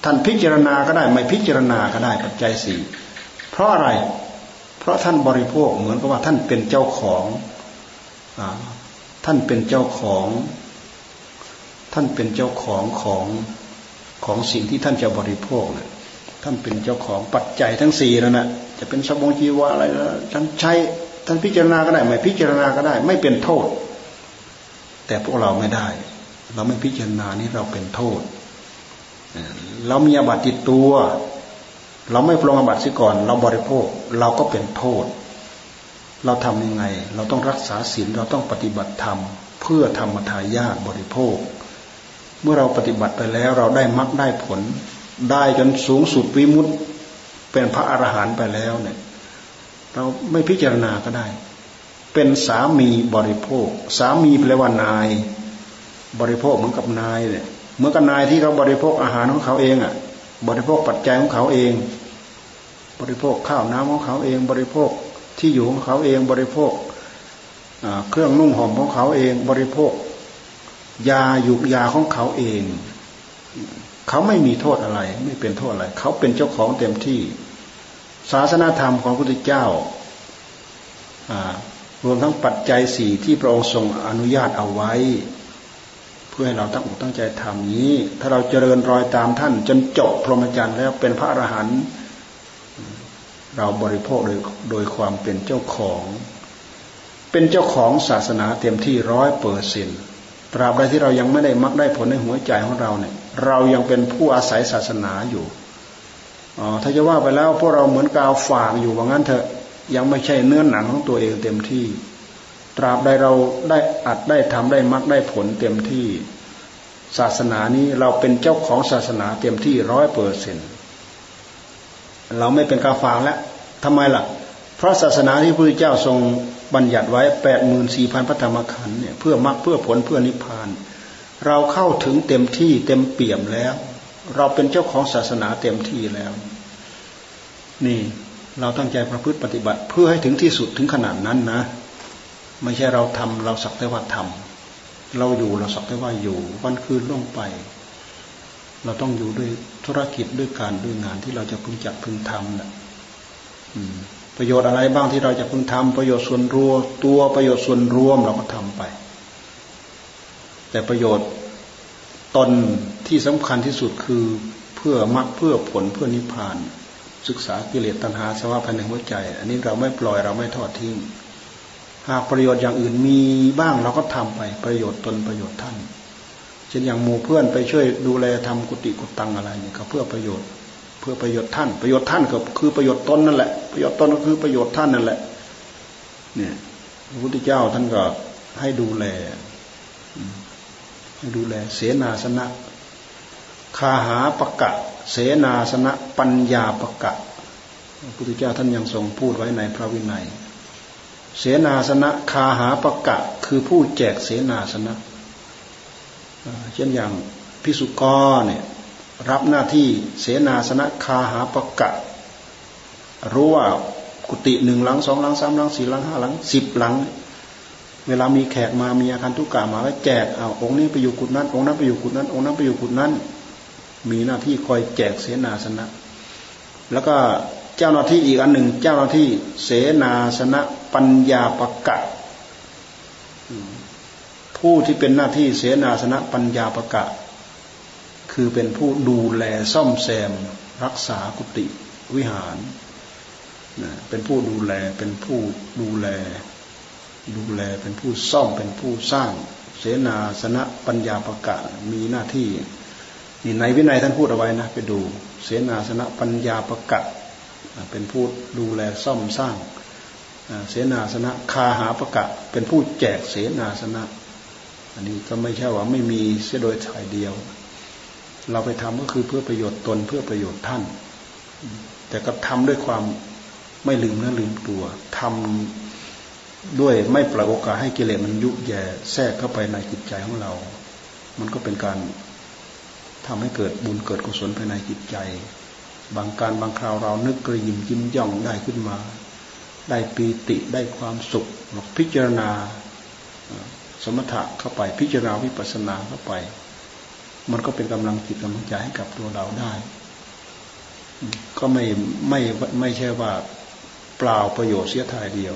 ท่านพิจารณาก็ได้ ไม่พิจารณาก็ได้ปัจจัยสี่เพราะอะไร เพราะท่านบริโภคเหมือนกับว่าท่านเป็นเจ้าของอท่านเป็นเจ้าของ ท่านเป็นเจ้าของของของสิ่งที่ท่านจะบริโภคเนี่ยท่านเป็นเจ้าของปัจจัยทั้งสี่นั่นแหะจะเป็นสมองจีวะอะไรแล้วท่านใช้ท่านพิจารณาก็ได้ ไม่พิจารณาก็ได้ ไม่เป็นโทษ แต่พวกเราไม่ได้ เราไม่พิจารณานี้เราเป็นโทษ เรามีอาบัติติดตัว เราไม่ปรงอาบัติซิก่อน เราบริโภคเราก็เป็นโทษ เราทำยังไง เราต้องรักษาศีลเราต้องปฏิบัติธรรม เพื่อธรรมทายาทบริโภค เมื่อเราปฏิบัติไปแล้วเราได้มรรคได้ผล ได้จนสูงสุดวิมุตเป็นพระอรหันต์ไปแล้วเนี่ย เราไม่พิจารณาก็ได้ เป็นสามีบริโภค สามีแปลว่านาย บริโภคเหมือนกับนายเนี่ยเหมือนกับนายที่เขาบริโภคอาหารของเขาเองอะ บริโภคปัจจัยของเขาเอง บริโภคข้าวน้ำของเขาเอง บริโภคที่อยู่ของเขาเองบริโภคเครื่องนุ่งห่มของเขาเอง บริโภค ยาอยู่ยาของเขาเอง เขาไม่มีโทษอะไร ไม่เป็นโทษอะไร เขาเป็นเจ้าของเต็มที่ ศาสนาธรรมของพระพุทธเจ้า รวมทั้งปัจจัยสี่ที่พระองค์ทรงอนุญาตเอาไว้ เพื่อให้เราตั้งอกตั้งใจทำนี้ ถ้าเราเจริญรอยตามท่าน จนจบพรหมจรรย์แล้วเป็นพระอรหันต์เราบริโภคโดยโดยความเป็นเจ้าของ เป็นเจ้าของศาสนาเต็มที่ร้อยเปอร์เซ็นต์ตราบใดที่เรายังไม่ได้มักได้ผลในหัวใจของเราเนี่ย เรายังเป็นผู้อาศัยศาสนาอยู่อ๋อถ้าจะว่าไปแล้วพวกเราเหมือนกาวฝางอยู่ว่างั้นเถอะ ยังไม่ใช่เนื้อหนังของตัวเองเต็มที่ ตราบใดเราได้อัดได้ทำได้มักได้ผลเต็มที่ ศาสนานี้เราเป็นเจ้าของศาสนาเต็มที่ร้อยเปอร์เซ็นเราไม่เป็นกาฝางแล้วทำไมล่ะ เพราะศาสนาที่พระพุทธเจ้าทรงบัญญัติไว้แปดหมื่นสี่พันพระธรรมขันธ์เนี่ยเพื่อมรรคเพื่อผลเพื่อนิพพาน เราเข้าถึงเต็มที่เต็มเปี่ยมแล้ว เราเป็นเจ้าของศาสนาเต็มที่แล้ว นี่ เราตั้งใจประพฤติปฏิบัติ เพื่อให้ถึงที่สุดถึงขนาดนั้นนะ ไม่ใช่เราทำเราสักแต่ว่าทำเราอยู่เราสักแต่ว่าอยู่ วันคืนล่วงไป เราต้องอยู่ด้วยธุรกิจด้วยการด้วยงานที่เราจะพึงจักพึงทำนะประโยชน์อะไรบ้างที่เราจะพึงทำประโยชน์ส่วนรวมตัวประโยชน์ส่วนรวมเราก็ทำไป แต่ประโยชน์ตนที่สำคัญที่สุดคือเพื่อมรรคเพื่อผลเพื่อนิพพาน ศึกษากิเลสตัณหาสภาวะภายในหัวใจ อันนี้เราไม่ปล่อยเราไม่ทอดทิ้ง หากประโยชน์อย่างอื่นมีบ้างเราก็ทำไปประโยชน์ตนประโยชน์ท่าน เช่นอย่างหมู่เพื่อนไปช่วยดูแลทำกุฏิกุตังอะไรเนี่ยก็เพื่อประโยชน์ เพื่อประโยชน์ท่าน ประโยชน์ท่านก็คือประโยชน์ตนนั่นแหละ ประโยชน์ตนก็คือประโยชน์ท่านนั่นแหละ เนี่ยพระพุทธเจ้าท่านก็ให้ดูแล ให้ดูแลเสนาสนะ คาหาปะกะ เสนาสนะปัญญาปะกะพระพุทธเจ้าท่านยังทรงพูดไว้ในพระวินัย เสนาสนะคาหาปะกะ คือผู้แจกเสนาสนะเช่นอย่างพิสุกรเนี่ยรับหน้าที่เสนาสนะคาหาปะกะ รู้ว่ากุฏิหนึ่งหลังสองหลังสามหลังสี่หลังห้าหลังสิบหลัง เวลามีแขกมามีอาคารทุกกามาแล้วแจกเอาองค์นี้ไปอยู่กุฏนั้นองค์นั้นไปอยู่กุฏนั้นองค์นั้นไปอยู่กุฏนั้น มีหน้าที่คอยแจกเสนาสนะ แล้วก็เจ้าหน้าที่อีกอันหนึ่ง เจ้าหน้าที่เสนาสนะปัญญาประกะผู้ที่เป็นหน้าที่เสนาสนะปัญญาประกะ คือเป็นผู้ดูแลซ่อมแซม รักษากุฏิวิหารเป็นผู้ดูแลเป็นผู้ดูแล ดูแลเป็นผู้ซ่อมเป็นผู้สร้าง เสนาสนะปัญญาประกะมีหน้าที่ นี่ในวินัยท่านพูดเอาไว้นะ ไปดูเสนาสนะปัญญาประกะเป็นผู้ดูแลซ่อมสร้างเสนาสนะคาหาประกะ เป็นผู้แจกเสนาสนะ อันนี้ก็ไม่ใช่ว่าไม่มีเสียโดยถ่ายเดียว เราไปทำก็คือเพื่อประโยชน์ตนเพื่อประโยชน์ท่าน แต่ก็ทำด้วยความไม่ลืมเนื้อลืมตัวทำด้วยไม่ปล่อยโอกาสให้กิเลสมันยุแย่แทรกเข้าไปในจิตใจของเรา มันก็เป็นการ ทำให้เกิดบุญเกิดกุศลภายในจิตใจ บางการบางคราวเรานึกกระยิมยิ้มย่องได้ขึ้นมา ได้ปีติได้ความสุขพิจารณาสมถะเข้าไปพิจารณาวิปัสสนาเข้าไป มันก็เป็นกำลังจิตกำลังใจให้กับตัวเราได้ ก็ไม่ไม่ไม่ใช่ว่าเปล่าประโยชน์เสียทายเดียว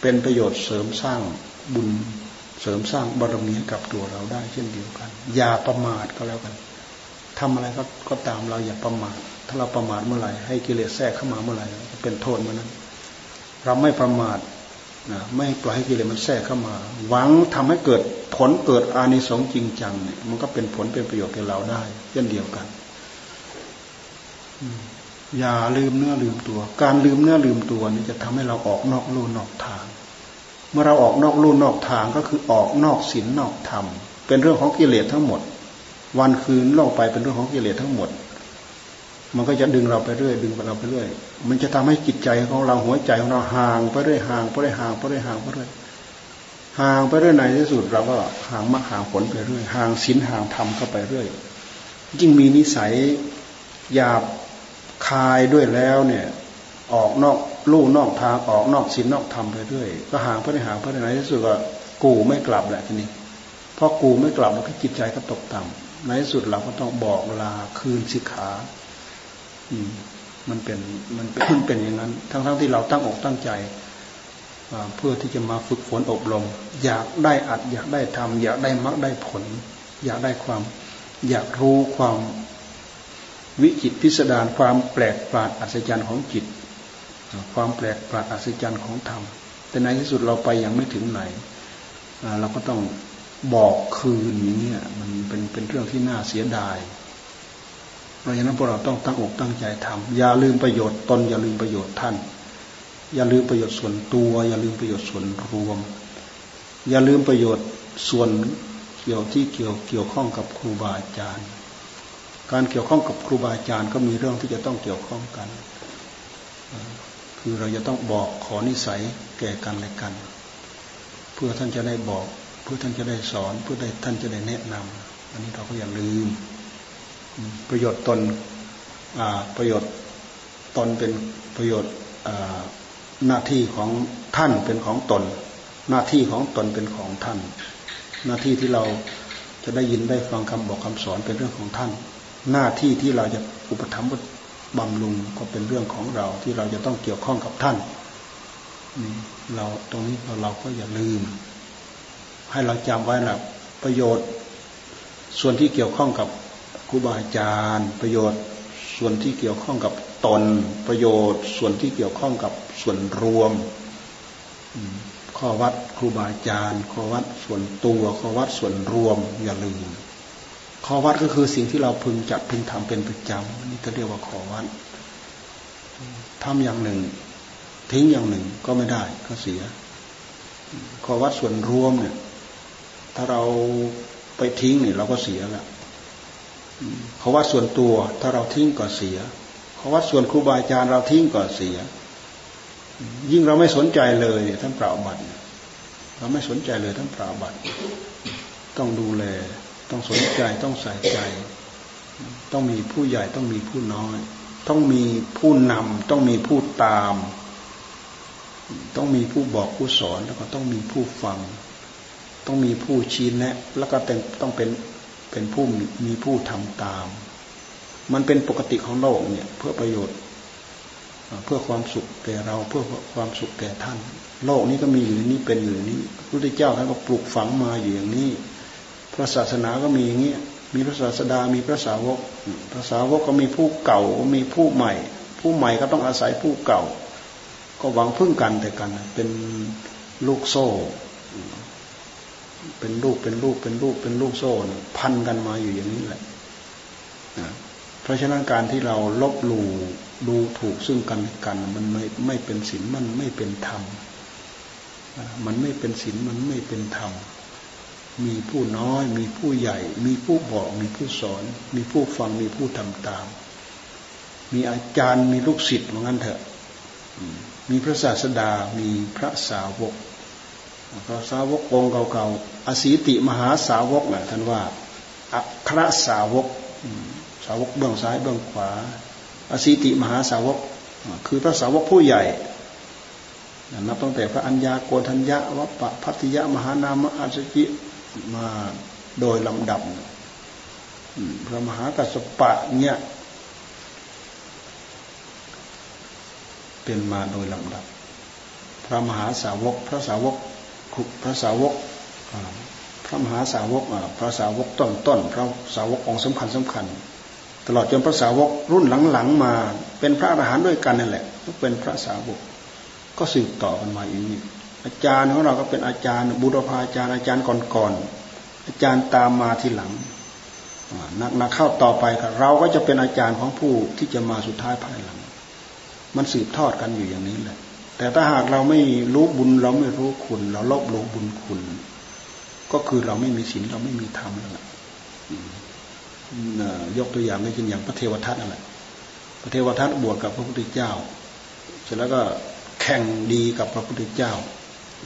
เป็นประโยชน์เสริมสร้างบุญเสริมสร้างบารมีให้กับตัวเราได้เช่นเดียวกัน อย่าประมาทก็แล้วกัน ทำอะไรก็ก็ตามเราอย่าประมาทถ้าเราประมาทเมื่อไหร่ให้กิเลสแทรกเข้ามาเมื่อไหร่เป็นโทษเมื่อนั้น เราไม่ประมาทนะไม่ปล่อยให้กิเลสมันแทรกเข้ามา หวังทำให้เกิดผลเกิดอานิสงส์จริงจังเนี่ยมันก็เป็นผลเป็นประโยชน์แก่เราได้เช่นเดียวกันอย่าลืมเนื้อลืมตัว การลืมเนื้อลืมตัวนี่จะทำให้เราออกนอกลู่นอกทาง เมื่อเราออกนอกลู่นอกทางก็คือออกนอกศีลนอกธรรมเป็นเรื่องของกิเลสทั้งหมด วันคืนล่องไปเป็นเรื่องของกิเลสทั้งหมด มันก็จะดึงเราไปเรื่อย ดึงเราไปเรื่อย มันจะทำให้จิตใจของเราหัวใจของเราห่างไปเรื่อยห่างไปเรื่อยห่างไปเรื่อยห่างไปเรื่อยห่างไปเรื่อยในที่สุดเราก็ห่างมากห่างผลไปเรื่อยห่างศีลห่างธรรมเข้าไปเรื่อย ยิ่งมีนิสัยหยาบคายด้วยแล้วเนี่ยออกนอกลู่นอกทางออกนอกศีลนอกธรรมไปเรื่อยก็ห่างไปเรื่อยห่างไปไหนที่สุดก็กูไม่กลับแหละทีนี้พอกูไม่กลับแล้วก็จิตใจก็ตกต่ำ ในที่สุดเราก็ต้องบอกลาคืนสิกขาอืม มันเป็นมันเป็นเป็นอย่างนั้น ทั้งทั้งที่เราตั้งอกตั้งใจเพื่อที่จะมาฝึกฝนอบรม อยากได้อัด อยากได้ทำอยากได้มรรคได้ผล อยากได้ความ อยากรู้ความวิจิตพิสดารความแปลกประหลาดอัศจรรย์ของจิต ความแปลกประหลาดอัศจรรย์ของธรรมแต่ในที่สุดเราไปยังไม่ถึงไหนเราก็ต้อง บอกคืนอย่างนี้ยมันเป็นเป็นเรื่องที่น่าเสียดาย เพราะฉะนั้นพวกเราต้องตั้งอกตั้งใจทำอย่าลืมประโยชน์ตนอย่าลืมประโยชน์ท่าน อย่าลืมประโยชน์ส่วนตัว อย่าลืมประโยชน์ส่วนรวม อย่าลืมประโยชน์ส่วนเกี่ยวที่เกี่ยวเกี่ยวข้องกับครูบาอาจารย์ การเกี่ยวข้องกับครูบาอาจารย์ก็มีเรื่องที่จะต้องเกี่ยวข้องกัน คือเราจะต้องบอกขอนิสัยแก่กันและกัน เพื่อท่านจะได้บอก เพื่อท่านจะได้สอนเพื่อได้ท่านจะได้แนะนำอันนี้เราก็อย่าลืม ประโยชน์ตนประโยชน์ตนเป็นประโยชน์หน้าที่ของท่านเป็นของตน หน้าที่ของตนเป็นของท่าน หน้าที่ที่เราจะได้ยินได้ฟังคำบอกคำสอนเป็นเรื่องของท่าน หน้าที่ที่เราจะอุปถัมภ์บำรุงก็เป็นเรื่องของเราที่เราจะต้องเกี่ยวข้องกับท่านนี่เราตรงนี้เราเราก็อย่าลืม ให้เราจำไว้นะประโยชน์ ส่วนที่เกี่ยวข้องกับครูบาอาจารย์ ประโยชน์ส่วนที่เกี่ยวข้องกับตน ประโยชน์ ส่วนที่เกี่ยวข้องกับส่วนรวมข้อวัดครูบาอาจารย์ข้อวัดส่วนตัวข้อวัดส่วนรวมอย่าลืมขอวัดก็คือสิ่งที่เราพึงจัดพึงทำเป็นประจำนี่ก็เรียกว่าขอวัดทำอย่างหนึ่ง ทิ้งอย่างหนึ่งก็ไม่ได้ก็เสียขอวัดส่วนรวมเนี่ย ถ้าเราไปทิ้งเนี่ยเราก็เสียละเขอวัดส่วนตัวถ้าเราทิ้งก็เสียเขอวัดส่วนครูบาอาจารย์เราทิ้งก็เสีย ยิ่งเราไม่สนใจเลยเนี่ยท่านเปล่าบัตรเราไม่สนใจเลยท่านเปล่าบัตรต้องดูแล ต้องสนใจต้องใส่ใจ ต้องมีผู้ใหญ่ต้องมีผู้น้อย ต้องมีผู้นำต้องมีผู้ตาม ต้องมีผู้บอกผู้สอนแล้วก็ต้องมีผู้ฟัง ต้องมีผู้ชี้แนะแล้วก็ต้องเป็นเป็นผู้มีผู้ทำตาม มันเป็นปกติของโลกเนี่ย เพื่อประโยชน์ เพื่อความสุขแก่เราเพื่อความสุขแก่ท่าน โลกนี้ก็มีอยู่นี้เป็นอยู่นี้พระพุทธเจ้าท่านก็ปลูกฝังมาอยู่อย่างนี้พระศาสนาก็มีอย่างนี้มีพระศาสดามีพระสาวกพระสาวกก็มีผู้เก่ามีผู้ใหม่ ผู้ใหม่ก็ต้องอาศัยผู้เก่า ก็หวังพึ่งกันแต่กันเป็นลูกโซ่ เป็นลูกเป็นลูกเป็นลูกเป็นลูกโซ่พันกันมาอยู่อย่างนี้แหละเพราะฉะนั้นการที่เราลบหลู่ดูถูกซึ่งกันกัน มันไม่ไม่เป็นศีลมันไม่เป็นธรรมมันไม่เป็นศีลมันไม่เป็นธรรมมีผู้น้อย มีผู้ใหญ่ มีผู้บอก มีผู้สอน มีผู้ฟังมีผู้ทำตาม มีอาจารย์มีลูกศิษย์เหมือนกันเถอะมีพระศาสดา มีพระสาวกพระสาวกองเก่าๆ อสีติมหาสาวกนะท่านว่าอัครสาวก สาวกเบื้องซ้ายเบื้องขวา อสีติมหาสาวก คือพระสาวกผู้ใหญ่นับตั้งแต่พระอัญญาโกฏัญญะวัปปะพัทยมหานามอาสจิมาโดยลำดับพระมหากัสปะเนี่ยเป็นมาโดยลำดับ พระมหาสาวก พระสาวกพระสาวก พระมหาสาวกพระสาวกต้นต้นพระสาวกองสำคัญสำคัญ ตลอดจนพระสาวกรุ่นหลังๆมา เป็นพระอรหันต์ด้วยกันนั่นแหละก็เป็นพระสาวก ก็สืบต่อกันมาอย่างนี้อาจารย์ของเราก็เป็นอาจารย์บุรพาอาจารย์อาจารย์ก่อนๆอาจารย์ตามมาทีหลังนักนักเข้าต่อไปเราก็จะเป็นอาจารย์ของผู้ที่จะมาสุดท้ายภายหลัง มันสืบทอดกันอยู่อย่างนี้แหละ แต่ถ้าหากเราไม่รู้บุญเราไม่รู้คุณ เราลบหลู่บุญคุณ ก็คือเราไม่มีศีลเราไม่มีธรรมนั่นแหละยกตัวอย่างไม่เช่นอย่างพระเทวทัตนั่นแหละพระเทวทัตบวชกับพระพุทธเจ้า เสร็จแล้วก็แข่งดีกับพระพุทธเจ้า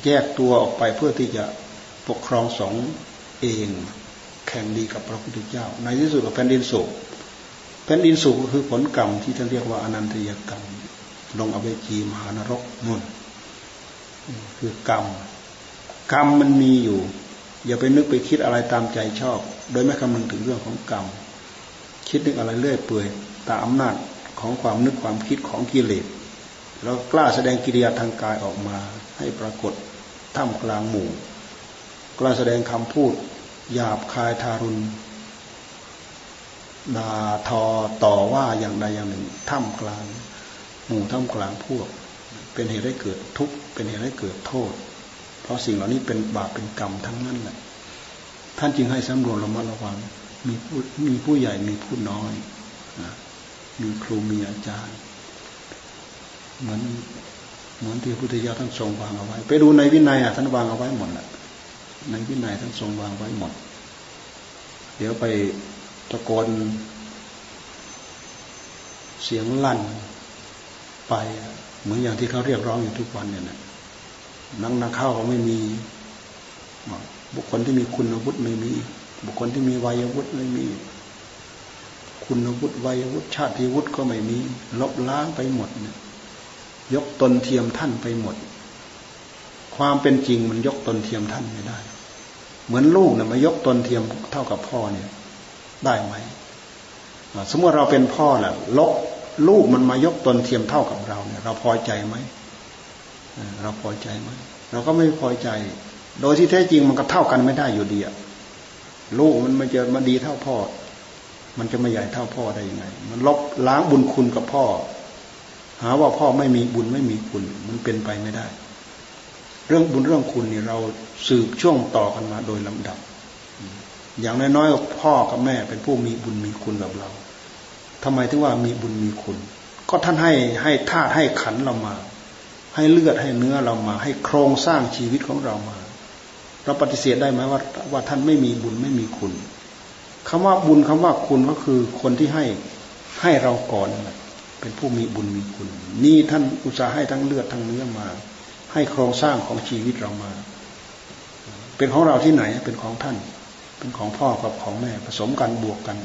แยกตัวออกไปเพื่อที่จะปกครองสองเอง แข่งดีกับพระพุทธเจ้า ในที่สุดกับแผ่นดินสุกแผ่นดินสุก็คือผลกรรมที่ท่านเรียกว่าอนันตยกรรม ลงอเวจีมหานรกนุ่นคือกรรม กรรมมันมีอยู่ อย่าไปนึกไปคิดอะไรตามใจชอบ โดยไม่คำนึงถึงเรื่องของกรรมคิดนึกอะไรเรื่อยเปื่อยตามอำนาจของความนึกความคิดของกิเลสเรากล้าแสดงกิริยาทางกายออกมา ให้ปรากฏท่ามกลางหมู่ กล้าแสดงคำพูด หยาบคายทารุณด่าทอต่อว่าอย่างใดอย่างหนึ่งท่ามกลาง หมู่ท่ามกลางพวก เป็นเหตุให้เกิดทุกข์เป็นเหตุให้เกิดโทษ เพราะสิ่งเหล่านี้เป็นบาปเป็นกรรมทั้งนั้นแหละท่านจึงให้สำรวจระมัดระวัง มีผู้มีผู้ใหญ่มีผู้น้อยมีครูมีอาจารย์ เหมือนเหมือนที่พุทธเจ้าท่านทรงวางเอาไว้ ไปดูในวินัยอะท่านวางเอาไว้หมดแหละในวินัยท่านทรงวางไว้หมด เดี๋ยวไปตะโกนเสียงลั่นไปเหมือนอย่างที่เขาเรียกร้องอยู่ทุกวันเนี่ยนะ นังนักเข้าไม่มี บุคคลที่มีคุณวุฒิไม่มี บุคคลที่มีวัยวุฒิไม่มี คุณวุฒิวัยวุฒิชาติวุฒิก็ไม่มี ลบล้างไปหมดเนี่ยยกตนเทียมท่านไปหมด ความเป็นจริงมันยกตนเทียมท่านไม่ได้ เหมือนลูกเนี่ยมายกตนเทียมเท่ากับพ่อเนี่ย ได้ไหมสมมติเราเป็นพ่อแหละลกลูกมันมายกตนเทียมเท่ากับเราเนี่ย เราพอใจไหม เราพอใจไหมเราก็ไม่พอใจ โดยที่แท้จริงมันก็เท่ากันไม่ได้อยู่ดีอะลูกมันมันจะมาดีเท่าพ่อ มันจะมาใหญ่เท่าพ่อได้ยังไง มันลบล้างบุญคุณกับพ่อ หาว่าพ่อไม่มีบุญไม่มีคุณ มันเป็นไปไม่ได้ เรื่องบุญเรื่องคุณนี่เราสืบช่วงต่อกันมาโดยลำดับ อย่างน้อยๆพ่อกับแม่เป็นผู้มีบุญมีคุณกับเราทำไมถึงว่ามีบุญมีคุณ ก็ท่านให้ให้ธาตุให้ขันเรามา ให้เลือดให้เนื้อเรามา ให้โครงสร้างชีวิตของเรามา เราปฏิเสธได้ไหมว่าว่าท่านไม่มีบุญไม่มีคุณคำว่าบุญคำว่าคุณก็คือคนที่ให้ให้เราก่อนเป็นผู้มีบุญมีคุณ นี่ท่านอุตส่าห์ให้ทั้งเลือดทั้งเนื้อมา ให้โครงสร้างของชีวิตเรามา เป็นของเราที่ไหนเป็นของท่าน เป็นของพ่อกับของแม่ผสมกันบวกกัน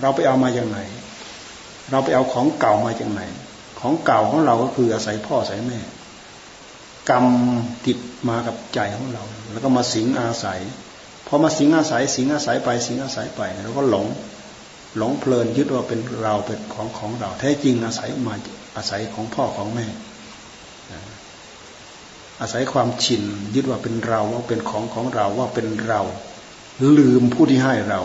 เราไปเอามาจากไหน เราไปเอาของเก่ามาจากไหน ของเก่าของเราก็คืออาศัยพ่ออาศัยแม่ กรรมติดมากับใจของเรา แล้วก็มาสิงอาศัยพอมาสิงอาศัยสิงอาศัยไปสิงอาศัยไปเราก็หลงหลงเพลินยึดว่าเป็นเราเป็นของของเรา แท้จริงอาศัยมาอาศัยของพ่อของแม่ อาศัยความชินยึดว่าเป็นเราว่าเป็นของของเราว่าเป็นเรา ลืมผู้ที่ให้เรา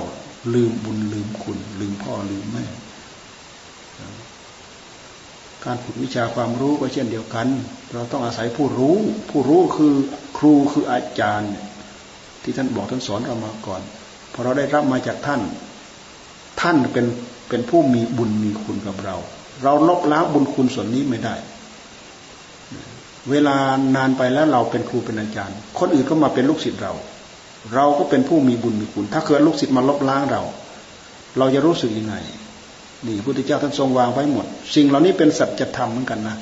ลืมบุญลืมคุณ ลืมพ่อลืมแม่ การฝึกวิชาความรู้ก็เช่นเดียวกัน เราต้องอาศัยผู้รู้ ผู้รู้คือครูคืออาจารย์ ที่ท่านบอกท่านสอนเรามาก่อนพอเราได้รับมาจากท่าน ท่านเป็นเป็นผู้มีบุญมีคุณกับเรา เราลบล้างบุญคุณส่วนนี้ไม่ได้ เวลานานไปแล้วเราเป็นครูเป็นอาจารย์ คนอื่นก็มาเป็นลูกศิษย์เรา เราก็เป็นผู้มีบุญมีคุณ ถ้าเกิดลูกศิษย์มาลบล้างเรา เราจะรู้สึกยังไง นี่พระพุทธเจ้าท่านทรงวางไว้หมด สิ่งเหล่านี้เป็นสัจธรรมเหมือนกันนะ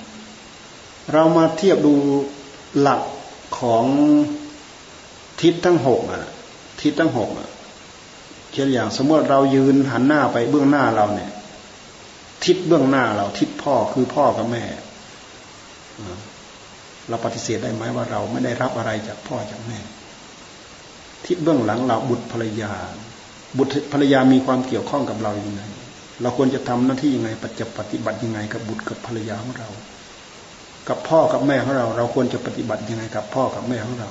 เรามาเทียบดูหลักของทิศทั้งหกอะทิศทั้งหกอะเช่นอย่างสมมติเรายืนหันหน้าไปเบื้องหน้าเราเนี่ย ทิศเบื้องหน้าเรา ทิศพ่อคือพ่อกับแม่เราปฏิเสธได้ไหมว่าเราไม่ได้รับอะไรจากพ่อจากแม่ ทิศเบื้องหลังเราบุตรภรรยา บุตรภรรยามีความเกี่ยวข้องกับเราอย่างไร เราควรจะทำหน้าที่ยังไงปฏิปฏิบัติยังไงกับบุตรกับภรรยาของเรา กับพ่อกับแม่ของเรา เราควรจะปฏิบัติยังไงกับพ่อกับแม่ของเรา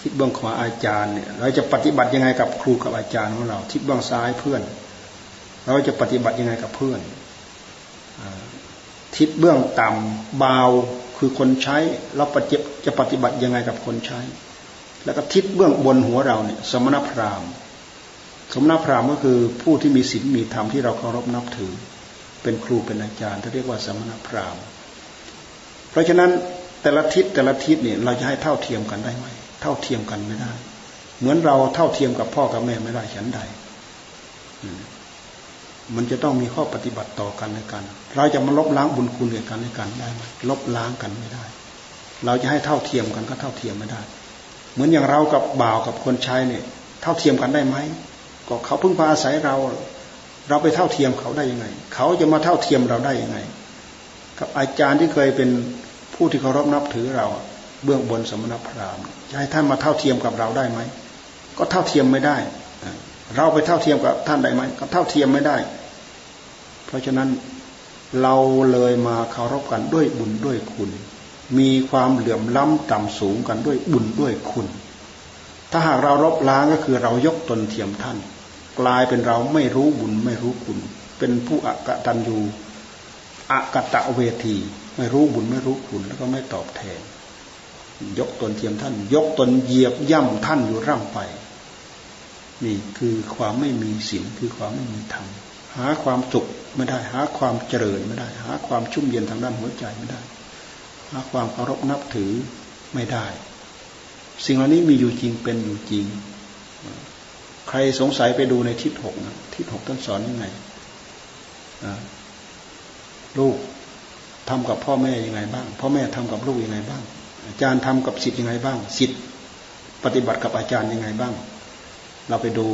ทิศเบื้องขวาอาจารย์เนี่ย เราจะปฏิบัติยังไงกับครูกับอาจารย์ของเรา ทิศเบื้องซ้ายเพื่อน เราจะปฏิบัติยังไงกับเพื่อนทิศเบื้องต่ำเบาคือคนใช้ เราปฏิจะปฏิบัติยังไงกับคนใช้ แล้วก็ทิศเบื้องบนหัวเราเนี่ย สมณพราหมณ์ สมณพราหมณ์ก็คือผู้ที่มีศีลมีธรรมที่เราเคารพนับถือ เป็นครูเป็นอาจารย์ที่เรียกว่าสมณพราหมณ์เพราะฉะนั้นแต่ละทิศแต่ละทิศเนี่ยเราจะให้เท่าเทียมกันได้ไหมเท่าเทียมกันไม่ได้ เหมือนเราเท่าเทียมกับพ่อกับแม่ไม่ได้ฉันใดมันจะต้องมีข้อปฏิบัติต่อกันในกัน เราจะมาลบล้างบุญคุณแก่กันในกันได้ไหมลบล้างกันไม่ได้ เราจะให้เท่าเทียมกันก็เท่าเทียมไม่ได้ เหมือนอย่างเรากับบ่าวกับคนใช้เนี่ย เท่าเทียมกันได้ไหม ก็เขาพึ่งพาอาศัยเรา เราไปเท่าเทียมเขาได้ยังไง เขาจะมาเท่าเทียมเราได้ยังไง กับอาจารย์ที่เคยเป็นผู้ที่เคารพนับถือเรา เบื้องบนสมณพราหมณ์จะให้ท่านมาเท่าเทียมกับเราได้ไหมก็เท่าเทียมไม่ได้ เราไปเท่าเทียมกับท่านได้ไหมก็เท่าเทียมไม่ได้ เพราะฉะนั้นเราเลยมาเคารพกันด้วยบุญด้วยคุณ มีความเหลื่อมล้ำต่ำสูงกันด้วยบุญด้วยคุณ ถ้าหากเรารบล้างก็คือเรายกตนเทียมท่าน กลายเป็นเราไม่รู้บุญไม่รู้คุณ เป็นผู้อักตัญญูอักตะเวที ไม่รู้บุญไม่รู้คุณแล้วก็ไม่ตอบแทน ยกตนเทียมท่าน ยกตนเหยียบย่ำท่านอยู่ร่ำไป นี่คือความไม่มีศีลคือความไม่มีธรรมหาความสุขไม่ได้ หาความเจริญไม่ได้ หาความชุ่มเย็นทางด้านหัวใจไม่ได้ หาความเคารพนับถือไม่ได้ สิ่งเหล่านี้มีอยู่จริงเป็นอยู่จริง รสงสัยไปดูในทิศหกนะทิศหกท่านสอนยังไงลูกทำกับพ่อแม่ยังไงบ้าง พ่อแม่ทำกับลูกยังไงบ้าง อาจารย์ทำกับสิทธิ์ยังไงบ้างสิทธิ์ปฏิบัติกับอาจารย์ยังไงบ้าง เราไปดู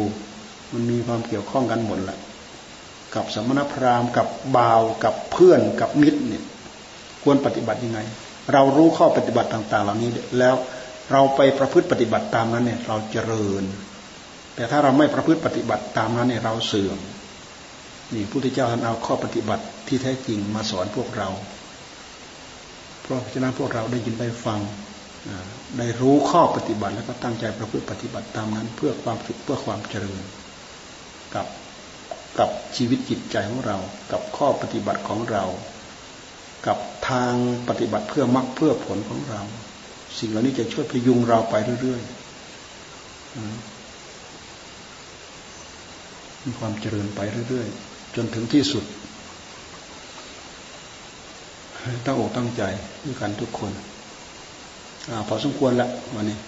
มันมีความเกี่ยวข้องกันหมดแหละกับสมณพราหมณ์กับบ่าวกับเพื่อนกับมิตรเนี่ย ควรปฏิบัติยังไง เรารู้ข้อปฏิบัติต่าง ๆ เหล่านี้แล้วเราไปประพฤติปฏิบัติตามนั้นเนี่ย เราเจริญ แต่ถ้าเราไม่ประพฤติปฏิบัติตามนั้นเนี่ยเราเสื่อมนี่พุทธเจ้าท่านเอาข้อปฏิบัติที่แท้จริงมาสอนพวกเรา เพราะฉะนั้นพวกเราได้ยินได้ฟังได้รู้ข้อปฏิบัติแล้วก็ตั้งใจประพฤติปฏิบัติตามนั้น เพื่อความสุขเพื่อความเจริญ กับกับชีวิตจิตใจของเรา กับข้อปฏิบัติของเรา กับทางปฏิบัติเพื่อมรรคเพื่อผลของเรา สิ่งเหล่านี้จะช่วยพยุงเราไปเรื่อยๆ มีความเจริญไปเรื่อยๆ จนถึงที่สุด ตั้งอกตั้งใจด้วยกันทุกคนอ่าพอสมควรละวันนี้